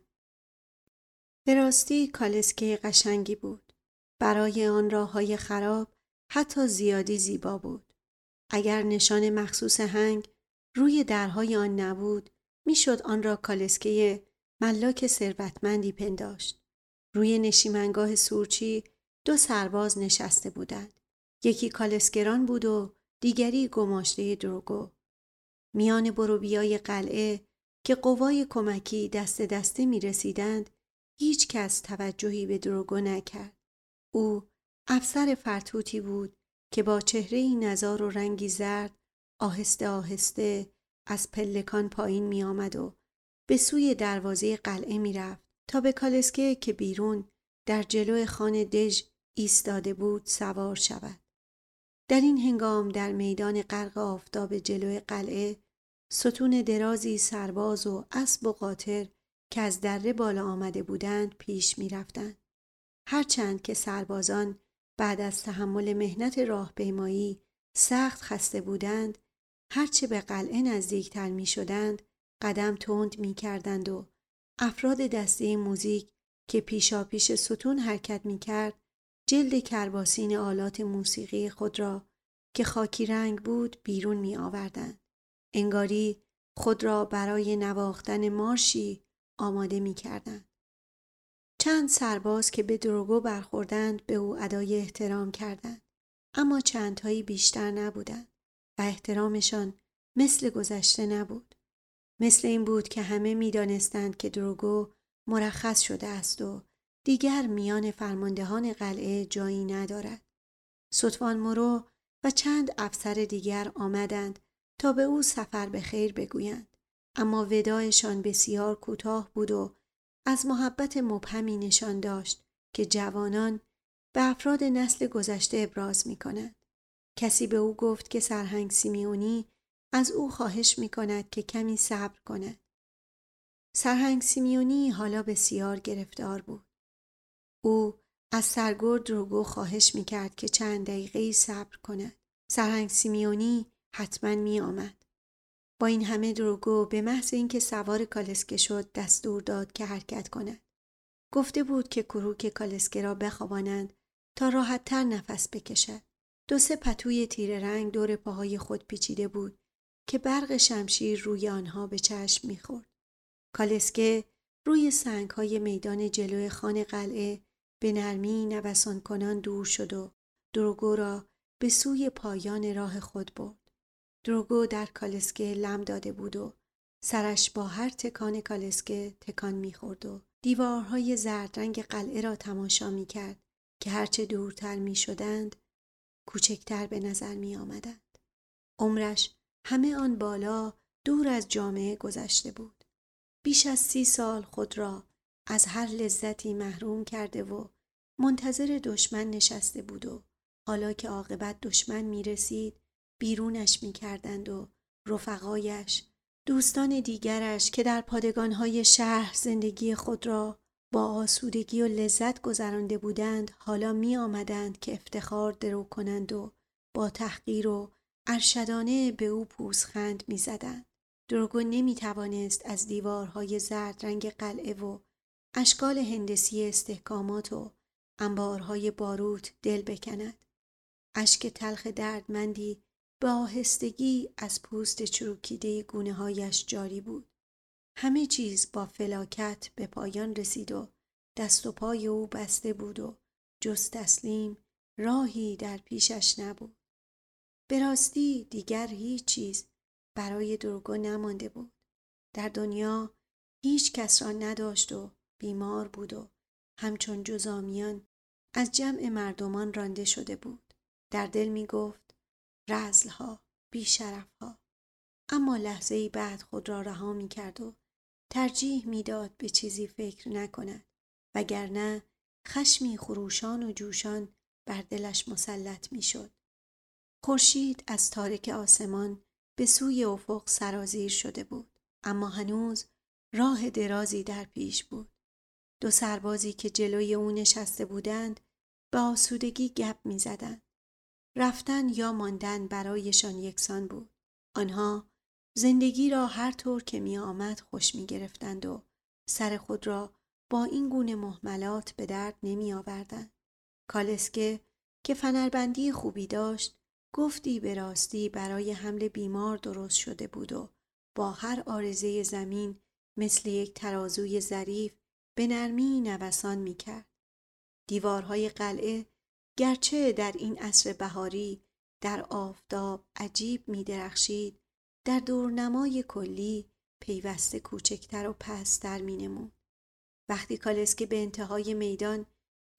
به راستی کالسکه قشنگی بود. برای آن راه های خراب حتی زیادی زیبا بود. اگر نشان مخصوص هنگ روی درهای آن نبود می‌شد آن را کالسکه ملاک ثروتمندی پنداشت. روی نشیمنگاه سورچی دو سرباز نشسته بودند. یکی کالسکران بود و دیگری گماشته دروگو. میان بروبیای قلعه که قوای کمکی دست دسته می رسیدند هیچ کس توجهی به دروگو نکرد. او افسر فرتوتی بود که با چهره ای نزار و رنگی زرد آهسته آهسته از پلکان پایین می آمد و به سوی دروازه قلعه می رفت تا به کالسکه که بیرون در جلو خانه دژ ایستاده بود سوار شود. در این هنگام در میدان غرق آفتاب جلو قلعه ستون درازی سرباز و اسب و قاطر که از دره بالا آمده بودند پیش می رفتند. هرچند که سربازان بعد از تحمل مهنت راهپیمایی سخت خسته بودند هرچه به قلعه نزدیکتر می شدند قدم تند می کردند و افراد دسته موزیک که پیشا پیش ستون حرکت می کرد جلد کرباسین آلات موسیقی خود را که خاکی رنگ بود بیرون می آوردند. انگاری خود را برای نواختن مارشی آماده می کردند. چند سرباز که به دروگو برخوردند به او ادای احترام کردند. اما چندهایی بیشتر نبودند و احترامشان مثل گذشته نبود. مثل این بود که همه می‌دانستند که دروگو مرخص شده است و دیگر میان فرماندهان قلعه جایی ندارد. سطفان مرو و چند افسر دیگر آمدند تا به او سفر به خیر بگویند. اما ودایشان بسیار کوتاه بود و از محبت مبهمی نشان داشت که جوانان به افراد نسل گذشته ابراز می کند. کسی به او گفت که سرهنگ سیمیونی از او خواهش می کند که کمی صبر کند. سرهنگ سیمیونی حالا بسیار گرفتار بود. او از سرگرد روگو خواهش می کرد که چند دقیقه صبر کند. سرهنگ سیمیونی حتما می آمد. با این همه دروگو به محض اینکه سوار کالسکه شد دستور داد که حرکت کند. گفته بود که کروک کالسکه را بخوابانند تا راحتتر نفس بکشد. دو سه پتوی تیر رنگ دور پاهای خود پیچیده بود که برق شمشیر روی آنها به چشم می‌خورد. کالسکه روی سنگ های میدان جلوی خانه قلعه به نرمی نوسان کنان دور شد و دروگو را به سوی پایان راه خود برد. دروگو در کالسکه لم داده بود و سرش با هر تکان کالسکه تکان می‌خورد و دیوارهای زرد رنگ قلعه را تماشا می کرد که هرچه دورتر می شدند کوچکتر به نظر می آمدند. عمرش همه آن بالا دور از جامعه گذشته بود. بیش از سی سال خود را از هر لذتی محروم کرده و منتظر دشمن نشسته بود و حالا که عاقبت دشمن می رسید بیرونش می کردند و رفقایش دوستان دیگرش که در پادگانهای شهر زندگی خود را با آسودگی و لذت گذرانده بودند حالا می آمدند که افتخار درو کنند و با تحقیر و ارشدانه به او پوزخند می زدند. درگو نمی توانست از دیوارهای زرد رنگ قلعه و اشکال هندسی استحکامات و انبارهای باروت دل بکند. اشک تلخ دردمندی به آهستگی از پوست چروکیده گونه هایش جاری بود. همه چیز با فلاکت به پایان رسید و دست و پای او بسته بود و جز تسلیم راهی در پیشش نبود. به راستی دیگر هیچ چیز برای درگو نمانده بود. در دنیا هیچ کس را نداشت و بیمار بود و همچون جزامیان از جمع مردمان رانده شده بود. در دل می گفت رزلها، بیشرفها. اما لحظه ای بعد خود را رها می کرد و ترجیح می‌داد به چیزی فکر نکند وگرنه خشمی خروشان و جوشان بر دلش مسلط می‌شد. خورشید از تارک آسمان به سوی افق سرازیر شده بود اما هنوز راه درازی در پیش بود دو سربازی که جلوی او نشسته بودند به آسودگی گپ می زدند. رفتن یا ماندن برایشان یکسان بود. آنها زندگی را هر طور که می آمد خوش می گرفتند و سر خود را با این گونه محملات به درد نمی آوردند. کالسکه که فنربندی خوبی داشت گفتی به راستی برای حمل بیمار درست شده بود و با هر آرزه زمین مثل یک ترازوی ظریف به نرمی نوسان می کرد. دیوارهای قلعه گرچه در این عصر بهاری در آفتاب عجیب می درخشید در دورنمای کلی پیوسته کوچکتر و پستر می نمود. وقتی کالسکه به انتهای میدان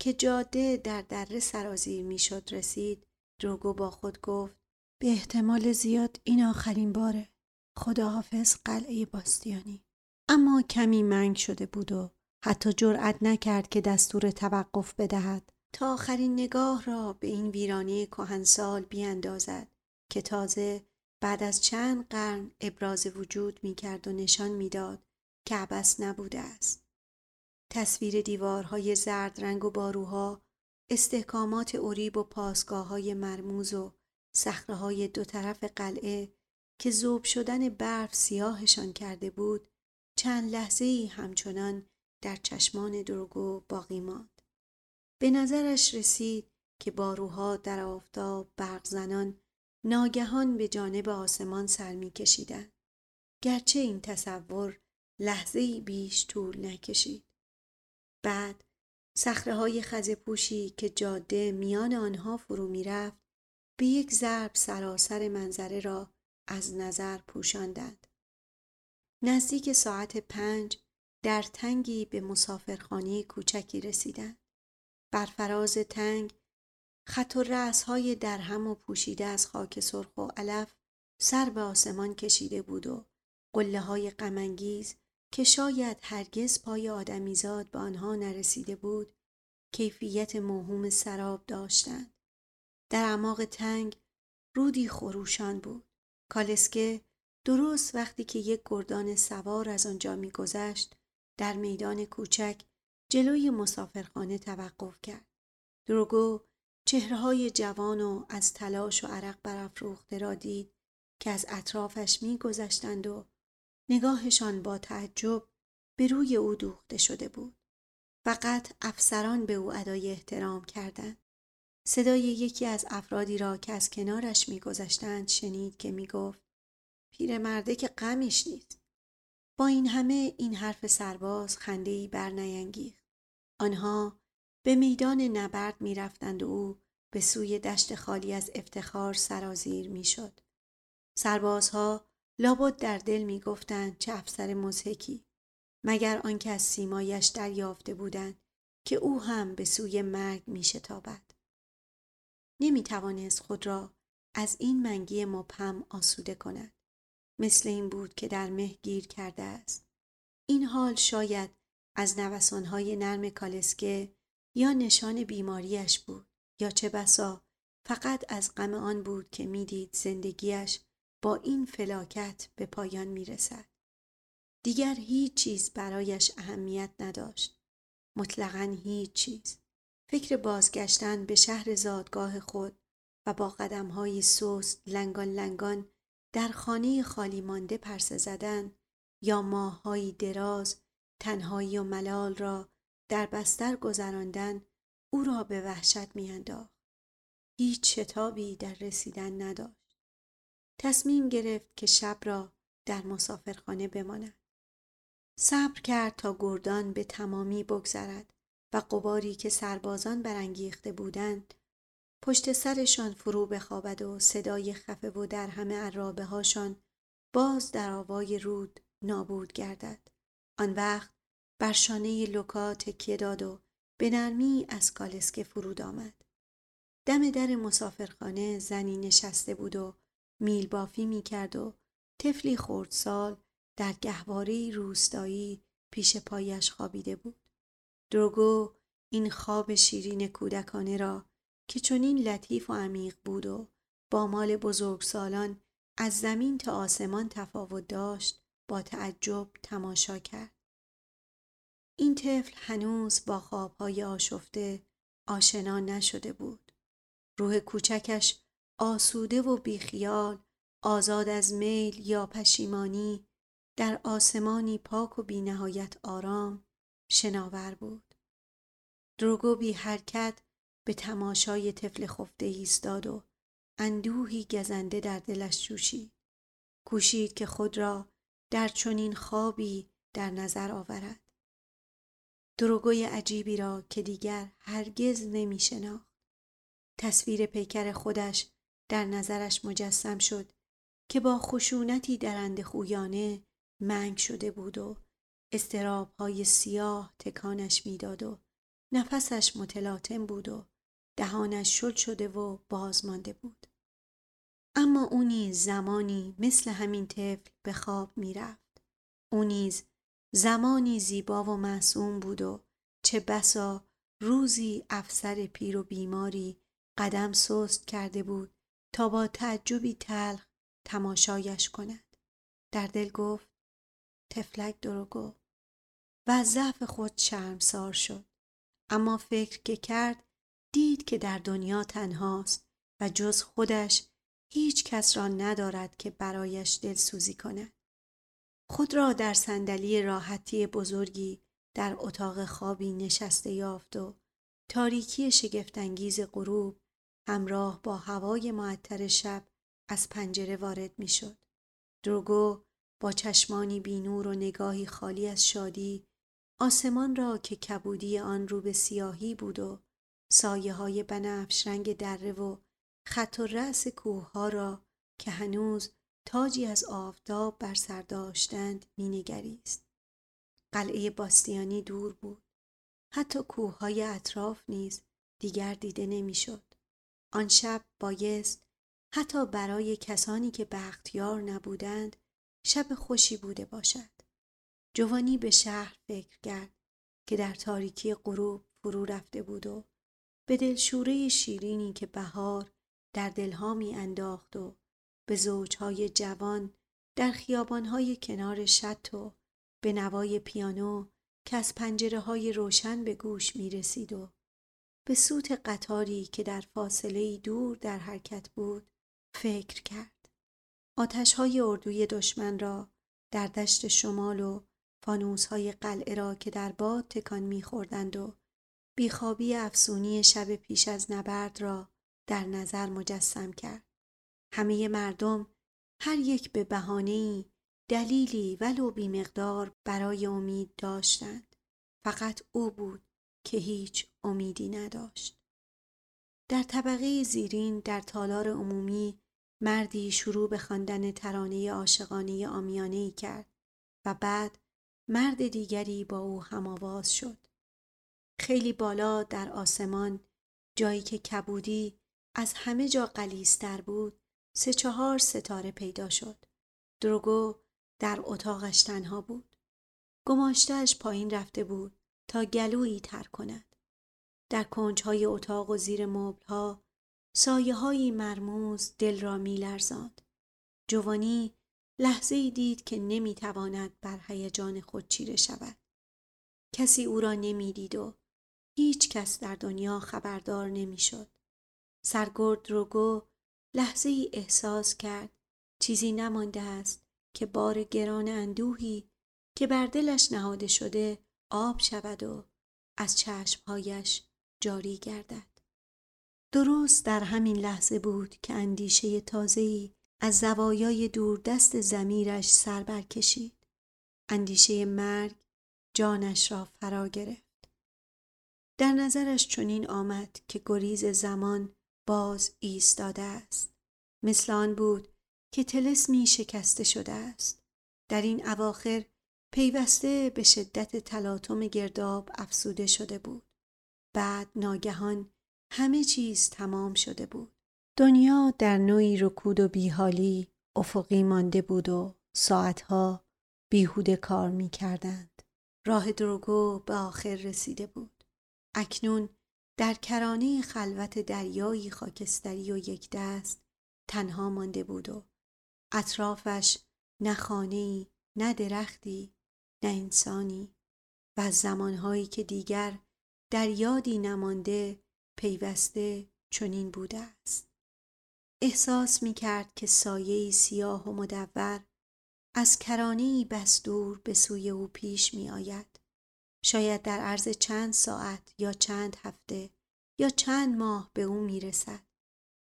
که جاده در دره سرازیر می شد رسید دروگو با خود گفت به احتمال زیاد این آخرین باره. خداحافظ قلعه باستیانی. اما کمی منگ شده بود و حتی جرأت نکرد که دستور توقف بدهد. تا آخرین نگاه را به این ویرانه کهنسال بیاندازد که تازه بعد از چند قرن ابراز وجود می کرد و نشان می‌داد که عبس نبوده است. تصویر دیوارهای زرد رنگ و باروها، استحکامات اوریب و پاسگاه های مرموز و های دو طرف قلعه که زوب شدن برف سیاهشان کرده بود، چند لحظه ای همچنان در چشمان درگو باقی ماند. به نظرش رسید که باروها در آفتاب برق زنان ناگهان به جانب آسمان سر می کشیدن. گرچه این تصور لحظه بیش طول نکشید. بعد سخره های پوشی که جاده میان آنها فرو می رفت به یک ضرب سراسر منظره را از نظر پوشاندند. نزدیک ساعت پنج در تنگی به مسافرخانه کوچکی رسیدند. بر فراز تنگ خط و رأس های درهم و پوشیده از خاک سرخ و علف سر به آسمان کشیده بود و قله های غمانگیز که شاید هرگز پای آدمیزاد به آنها نرسیده بود کیفیت موهوم سراب داشتند. در اعماق تنگ رودی خروشان بود. کالسکه درست وقتی که یک گردان سوار از آنجا میگذشت در میدان کوچک جلوی مسافرخانه توقف کرد. دروگو چهرهای جوان و از تلاش و عرق برافروخته را دید که از اطرافش میگذشتند و نگاهشان با تعجب به روی او دوخته شده بود. فقط افسران به او ادای احترام کردند. صدای یکی از افرادی را که از کنارش میگذشتند شنید که می‌گفت پیرمرده که غمش نیست. با این همه این حرف سرباز خندهای بر نینگیخت. آنها به میدان نبرد می رفتند و او به سوی دشت خالی از افتخار سرازیر می شد. سربازها لابد در دل می گفتند چه افسر مزهکی مگر آنکه از سیمایش دریافته بودند که او هم به سوی مرگ می شتابد. نمی توانست خود را از این منگی مبهم آسوده کند. مثل این بود که در مه گیر کرده است. این حال شاید از نوسانهای نرم کالسکه یا نشان بیماریش بود یا چه بسا فقط از غم آن بود که می‌دید زندگیش با این فلاکت به پایان می‌رسد. دیگر هیچ چیز برایش اهمیت نداشت. مطلقا هیچ چیز. فکر بازگشتن به شهر زادگاه خود و با قدمهای سوست لنگان لنگان در خانه خالی مانده پرسه زدن یا ماههایی دراز تنهایی و ملال را در بستر گذراندن او را به وحشت میانداخت. هیچ شتابی در رسیدن نداشت. تصمیم گرفت که شب را در مسافرخانه بماند. صبر کرد تا گردان به تمامی بگذرد و قباری که سربازان برانگیخته بودند پشت سرشان فرو بخوابد و صدای خفه و در همه عرابه هاشان باز در آوای رود نابود گردد. آن وقت بر شانه لوکا تکیه داد و به نرمی از کالسکه فرود آمد. دم در مسافرخانه زنی نشسته بود و میل بافی می کرد و طفلی خردسال در گهواره روستایی پیش پایش خوابیده بود. دروگو این خواب شیرین کودکانه را که چنین لطیف و عمیق بود و با مال بزرگ سالان از زمین تا آسمان تفاوت داشت با تعجب تماشا کرد. این طفل هنوز با خوابهای آشفته آشنا نشده بود. روح کوچکش آسوده و بیخیال آزاد از میل یا پشیمانی در آسمانی پاک و بینهایت آرام شناور بود. دروگو بی حرکت به تماشای طفل خفته ایستاد و اندوهی گزنده در دلش جوشید. کوشید که خود را در چنین خوابی در نظر آورد. دروگوی عجیبی را که دیگر هرگز نمی شناخت. تصویر پیکر خودش در نظرش مجسم شد که با خشونتی درنده خویانه منگ شده بود و استراب های سیاه تکانش می‌داد و نفسش متلاطم بود و دهانش شل شده و باز مانده بود. اما او نیز زمانی مثل همین طفل به خواب می‌رفت. او نیز زمانی زیبا و معصوم بود و چه بسا روزی افسر پیر و بیماری قدم سست کرده بود تا با تعجبی تلخ تماشایش کند. در دل گفت تفلک دروگو و ضعف خود شرمسار شد. اما فکر که کرد دید که در دنیا تنهاست و جز خودش هیچ کس را ندارد که برایش دلسوزی کند. خود را در صندلی راحتی بزرگی در اتاق خوابی نشسته یافت و تاریکی شگفتانگیز غروب همراه با هوای معطر شب از پنجره وارد می‌شد. دروگو با چشمانی بینور و نگاهی خالی از شادی آسمان را که کبودی آن رو به سیاهی بود و سایه های بنفش رنگ دره و خط و رأس کوه ها را که هنوز تاجی از آفتاب بر سر داشتند مینگریست. قلعه باستیانی دور بود. حتی کوه های اطراف نیز دیگر دیده نمی‌شد. آن شب بایست حتی برای کسانی که بختیار نبودند شب خوشی بوده باشد. جوانی به شهر فکر کرد که در تاریکی غروب فرو رفته بود و به دلشوره شیرینی که بهار در دلها می انداخت و به زوجهای جوان در خیابانهای کنار شط و به نوای پیانو که از پنجره های روشن به گوش می رسید و به سوت قطاری که در فاصله دور در حرکت بود فکر کرد. آتش های اردوی دشمن را در دشت شمال و فانوس های قلعه را که در باد تکان میخوردند و بیخوابی افسونی شب پیش از نبرد را در نظر مجسم کرد. همه مردم هر یک به بهانه‌ای دلیلی ولو بیمقدار برای امید داشتند. فقط او بود که هیچ امیدی نداشت. در طبقه زیرین در تالار عمومی مردی شروع به خواندن ترانه عاشقانه آمیانه ای کرد و بعد مرد دیگری با او هماواز شد. خیلی بالا در آسمان جایی که کبودی از همه جا قلیستر بود سه چهار ستاره پیدا شد. دروگو در اتاقش تنها بود. گماشتهش پایین رفته بود تا گلویی تر کند. در کنجهای اتاق و زیر مبلها سایه های مرموز دل را می لرزاند. جوانی لحظه ای دید که نمی تواند بر هیجان خود چیره شود. کسی او را نمی دید و هیچ کس در دنیا خبردار نمی شد. سرگرد روگو لحظه ای احساس کرد چیزی نمانده است که بار گران اندوهی که بر دلش نهاده شده آب شود و از چشمهایش جاری گردد. درست در همین لحظه بود که اندیشه تازه‌ای از زوایای دوردست زمیرش سر برکشید. اندیشه مرگ جانش را فرا گرفت. در نظرش چنین آمد که گریز زمان باز ایستاده است. مثل آن بود که تلسمی شکسته شده است. در این اواخر پیوسته به شدت تلاطم گرداب افسوده شده بود. بعد ناگهان همه چیز تمام شده بود. دنیا در نوعی رکود و بیحالی افقی مانده بود و ساعتها بیهوده کار می کردند. راه دروگو به آخر رسیده بود. اکنون در کرانه خلوت دریایی خاکستری و یک دست تنها مانده بود و اطرافش نه خانه‌ای نه درختی نه انسانی و از زمانهایی که دیگر در یادی نمانده پیوسته چنین بوده است احساس می کرد که سایه سیاه و مدور از کرانه بس دور به سوی او پیش می آید. شاید در عرض چند ساعت یا چند هفته یا چند ماه به او می رسد.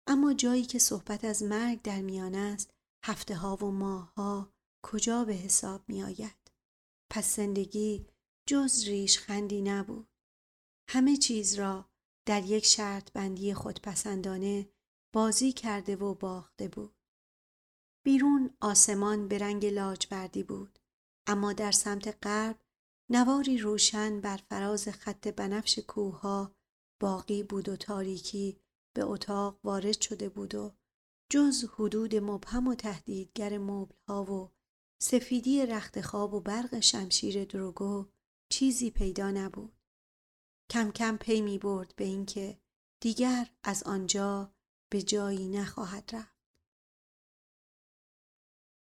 اما جایی که صحبت از مرگ در میان است هفته ها و ماه ها کجا به حساب می آید. پس زندگی جز ریش خندی نبود. همه چیز را در یک شرط بندی خودپسندانه بازی کرده و باخته بود. بیرون آسمان به رنگ لاجوردی بود اما در سمت غرب نواری روشن بر فراز خط بنفش کوهها باقی بود و تاریکی به اتاق وارد شده بود و جز حدود مبهم و تهدیدگر مبلها و سفیدی رخت خواب و برق شمشیر دروگو چیزی پیدا نبود. کم کم پی می برد به اینکه دیگر از آنجا به جایی نخواهد رفت.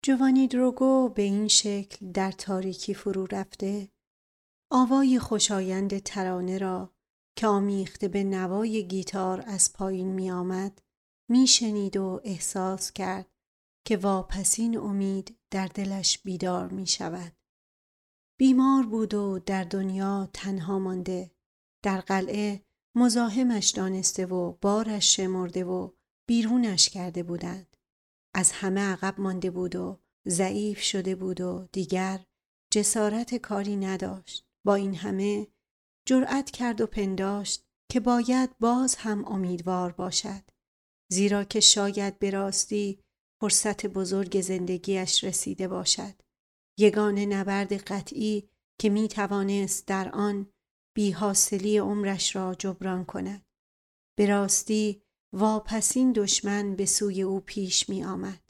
جوانی دروگو به این شکل در تاریکی فرو رفته آوای خوشایند ترانه را که آمیخته به نوای گیتار از پایین می آمد می شنید و احساس کرد که واپسین امید در دلش بیدار می شود. بیمار بود و در دنیا تنها مانده در قلعه مزاحمش دانسته و بارش شمرده و بیرونش کرده بودند. از همه عقب مانده بود و ضعیف شده بود و دیگر جسارت کاری نداشت. با این همه جرأت کرد و پنداشت که باید باز هم امیدوار باشد. زیرا که شاید به راستی فرصت بزرگ زندگیش رسیده باشد. یگان نبرد قطعی که می توانست در آن بیحاصلی عمرش را جبران کند. به راستی واپسین دشمن به سوی او پیش می آمد.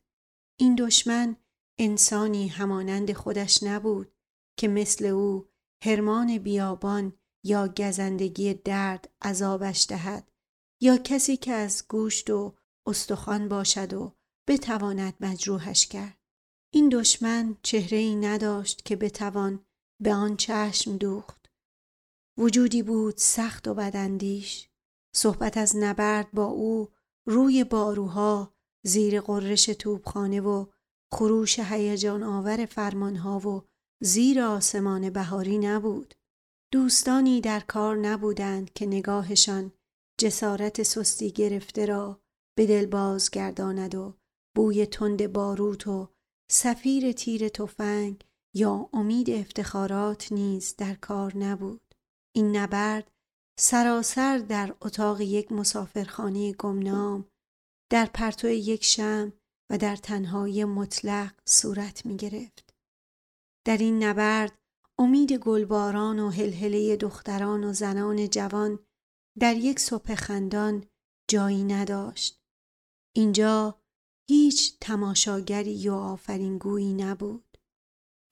این دشمن انسانی همانند خودش نبود که مثل او هرمان بیابان یا گزندگی درد عذابش دهد یا کسی که از گوشت و استخوان باشد و بتواند مجروحش کرد. این دشمن چهره ای نداشت که بتوان به آن چشم دوخت. وجودی بود سخت و بدندیش. صحبت از نبرد با او روی باروها زیر قررش توبخانه و خروش هیجان آور فرمانها و زیر آسمان بهاری نبود. دوستانی در کار نبودند که نگاهشان جسارت سستی گرفته را به دل بازگرداند و بوی تند باروت و سفیر تیر تفنگ یا امید افتخارات نیز در کار نبود. این نبرد سراسر در اتاق یک مسافرخانه گمنام در پرتو یک شم و در تنهایی مطلق صورت می گرفت. در این نبرد امید گلباران و هلهله دختران و زنان جوان در یک صبح خندان جایی نداشت. اینجا هیچ تماشاگری و آفرینگویی نبود.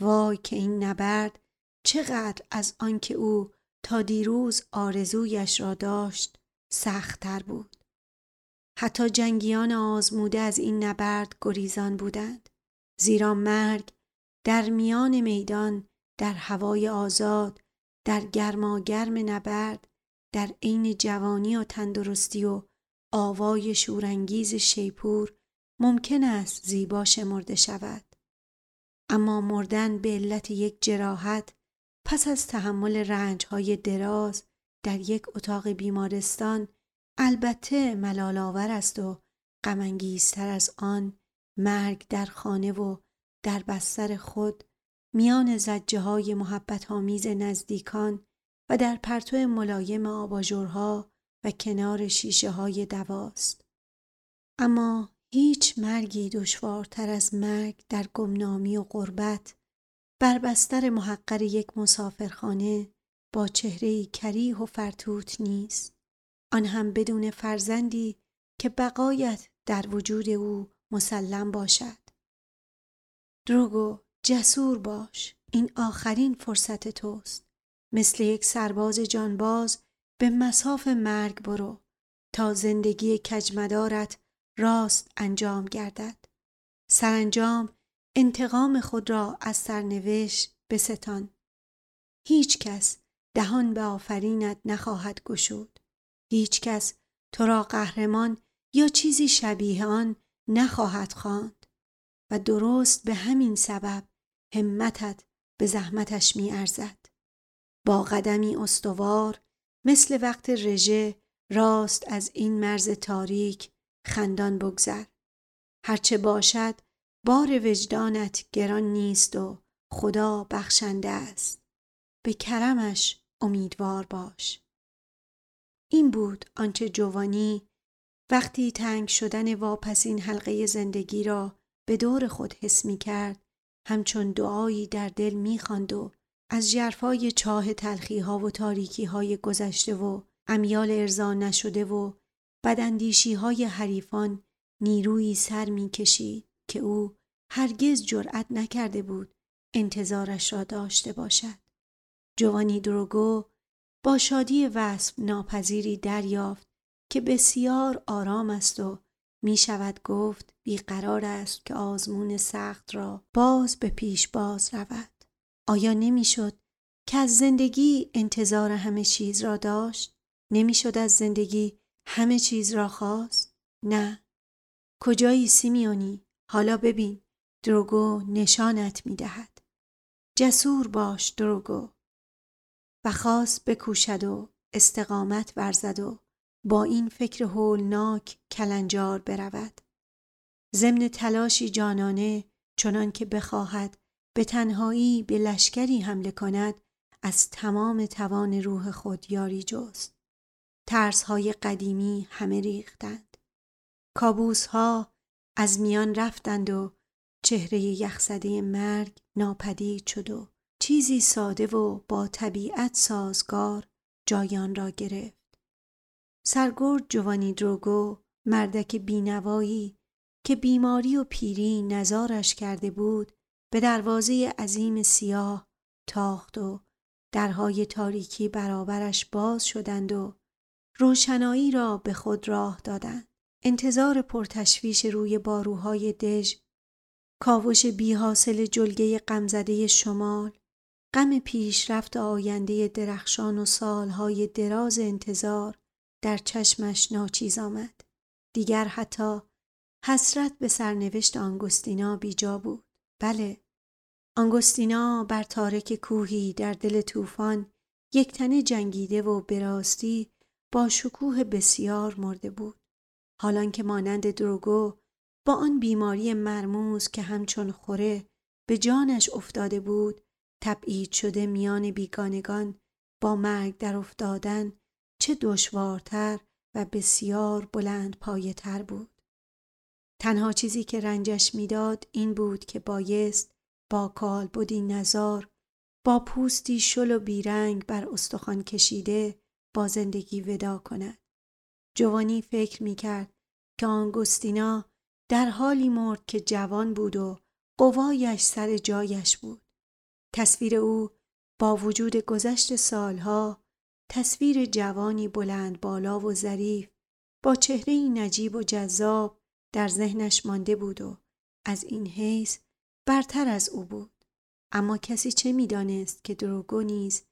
وای که این نبرد چقدر از آنکه او تا دیروز آرزویش را داشت سختتر بود. حتی جنگیان آزموده از این نبرد گریزان بودند. زیرا مرگ در میان میدان در هوای آزاد در گرماگرم نبرد در عین جوانی و تندرستی و آوای شورانگیز شیپور ممکن است زیبا شمرده شود. اما مردن به علت یک جراحت پس از تحمل رنجهای دراز در یک اتاق بیمارستان البته ملالآور است و غمانگیزتر از آن مرگ در خانه و در بستر خود میان زجه های محبت آمیز نزدیکان و در پرتو ملایم آباژورها و کنار شیشه های دواست. اما هیچ مرگی دشوارتر از مرگ در گمنامی و غربت بر بستر محقر یک مسافرخانه با چهره کریه و فرتوت نیست. آن هم بدون فرزندی که بقایت در وجود او مسلم باشد. دروگو جسور باش. این آخرین فرصت توست. مثل یک سرباز جانباز به مساف مرگ برو تا زندگی کجمدارت راست انجام گردد. سرانجام انتقام خود را از سرنوشت بستان. هیچ کس دهان به آفرینت نخواهد گشود. هیچ کس تو را قهرمان یا چیزی شبیه آن نخواهد خواند. و درست به همین سبب همتت به زحمتش می ارزد. با قدمی استوار مثل وقت رژه راست از این مرز تاریک خندان بگذر. هرچه باشد بار وجدانت گران نیست و خدا بخشنده است. به کرمش امیدوار باش. این بود آنچه جوانی وقتی تنگ شدن واپسین حلقه زندگی را به دور خود حس می کرد همچون دعایی در دل می و از جرفای چاه تلخی ها و تاریکی های گذشته و امیال ارضا نشده و بداندیشی های حریفان نیرویی سر می کشید که او هرگز جرأت نکرده بود انتظارش را داشته باشد. جوانی دروگو با شادی وصف ناپذیری دریافت که بسیار آرام است و می شود گفت بیقرار است که آزمون سخت را باز به پیش باز رود. آیا نمی‌شد که از زندگی انتظار همه چیز را داشت؟ نمی‌شد از زندگی همه چیز را خواست؟ نه. کجایی سیمیونی؟ حالا ببین. دروگو نشانت می دهد. جسور باش دروگو. و خواست بکوشد و استقامت ورزد و با این فکر هولناک کلنجار برود. ضمن تلاشی جانانه چنان که بخواهد به تنهایی به لشکری حمله کند از تمام توان روح خود یاری جست. ترس های قدیمی همه ریختند. کابوس ها از میان رفتند و چهره یخزده مرگ ناپدید شد و چیزی ساده و با طبیعت سازگار جایان را گرفت. سرگرد جوانی دروگو مردک بینوایی که بیماری و پیری نزارش کرده بود به دروازه عظیم سیاه تاخت و درهای تاریکی برابرش باز شدند و روشنایی را به خود راه دادند. انتظار پرتشویش روی باروهای دژ کاوش بیحاصل جلگه غمزده شمال غم پیشرفت آینده درخشان و سالهای دراز انتظار در چشمش ناچیز آمد. دیگر حتی حسرت به سرنوشت آنگوستینا بیجا بود. بله آنگوستینا بر تارک کوهی در دل طوفان یک تنه جنگیده و براستی با شکوه بسیار مرده بود حالان که مانند دروگو با آن بیماری مرموز که همچون خوره به جانش افتاده بود تبعید شده میان بیگانگان با مرگ در افتادن چه دشوارتر و بسیار بلند پایه تر بود. تنها چیزی که رنجش می‌داد این بود که بایست با کال بودی نزار با پوستی شل و بیرنگ بر استخوان کشیده با زندگی ودا کند. جوانی فکر می کرد که آنگوستینا در حالی مرد که جوان بود و قوایش سر جایش بود. تصویر او با وجود گذشت سالها تصویر جوانی بلند بالا و ظریف با چهره نجیب و جذاب در ذهنش مانده بود و از این حیث برتر از او بود. اما کسی چه می‌دانست که دروگو نیز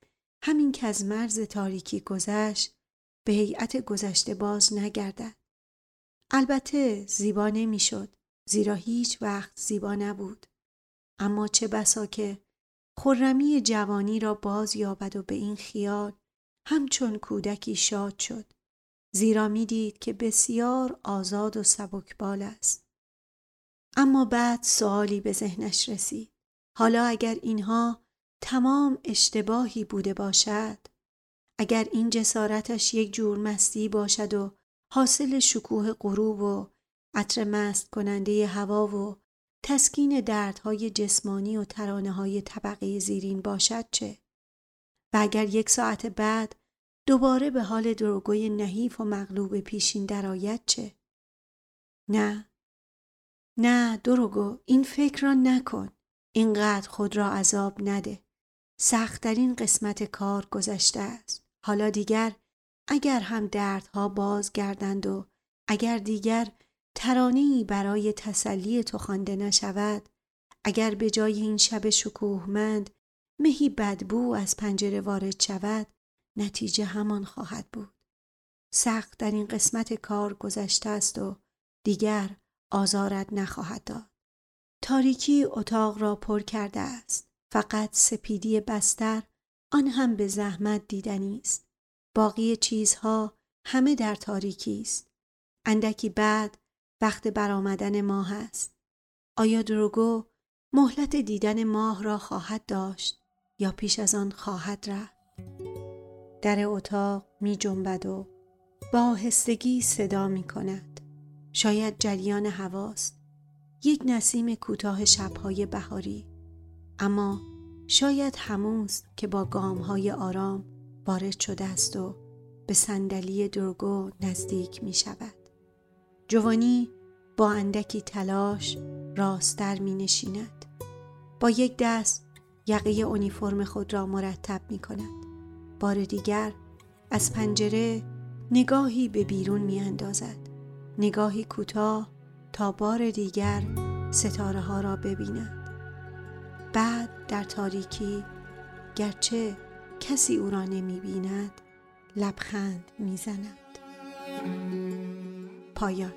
همین که از مرز تاریکی گذشت به هیئت گذشته باز نگردد؟ البته زیبا نمی‌شد زیرا هیچ وقت زیبا نبود. اما چه بسا که خرمی جوانی را باز یابد و به این خیال همچون کودکی شاد شد. زیرا می‌دید که بسیار آزاد و سبکبال است. اما بعد سوالی به ذهنش رسید. حالا اگر اینها تمام اشتباهی بوده باشد اگر این جسارتش یک جور مستی باشد و حاصل شکوه غروب و عطر مست کننده هوا و تسکین دردهای جسمانی و ترانه های طبقه زیرین باشد چه؟ و اگر یک ساعت بعد دوباره به حال دروگوی نحیف و مغلوب پیشین درآید چه؟ نه. نه دروگو این فکر را نکن. اینقدر خود را عذاب نده. سختترین قسمت کار گذشته است. حالا دیگر اگر هم دردها باز گردند و اگر دیگر ترانه‌ای برای تسلی تو خوانده نشود اگر به جای این شب شکوهمند مهی بدبو از پنجره وارد شود نتیجه همان خواهد بود. سخت در این قسمت کار گذشته است و دیگر آزارت نخواهد داد. تاریکی اتاق را پر کرده است. فقط سپیدی بستر آن هم به زحمت دیدنی است. باقی چیزها همه در تاریکی است. اندکی بعد وقت برآمدن ماه است. آیا دروگو مهلت دیدن ماه را خواهد داشت یا پیش از آن خواهد رفت؟ در اتاق می جنبد و با آهستگی صدا می کند شاید جریان هواست یک نسیم کوتاه شبهای بهاری اما شاید هموست که با گامهای آرام وارد شده است و به صندلی درگو نزدیک می شود. جوانی با اندکی تلاش راستر می نشیند. با یک دست یقه اونیفرم خود را مرتب می کند. بار دیگر از پنجره نگاهی به بیرون می اندازد. نگاهی کوتاه تا بار دیگر ستاره ها را ببیند. بعد در تاریکی گرچه کسی او را نمی بیند لبخند می زند. پایان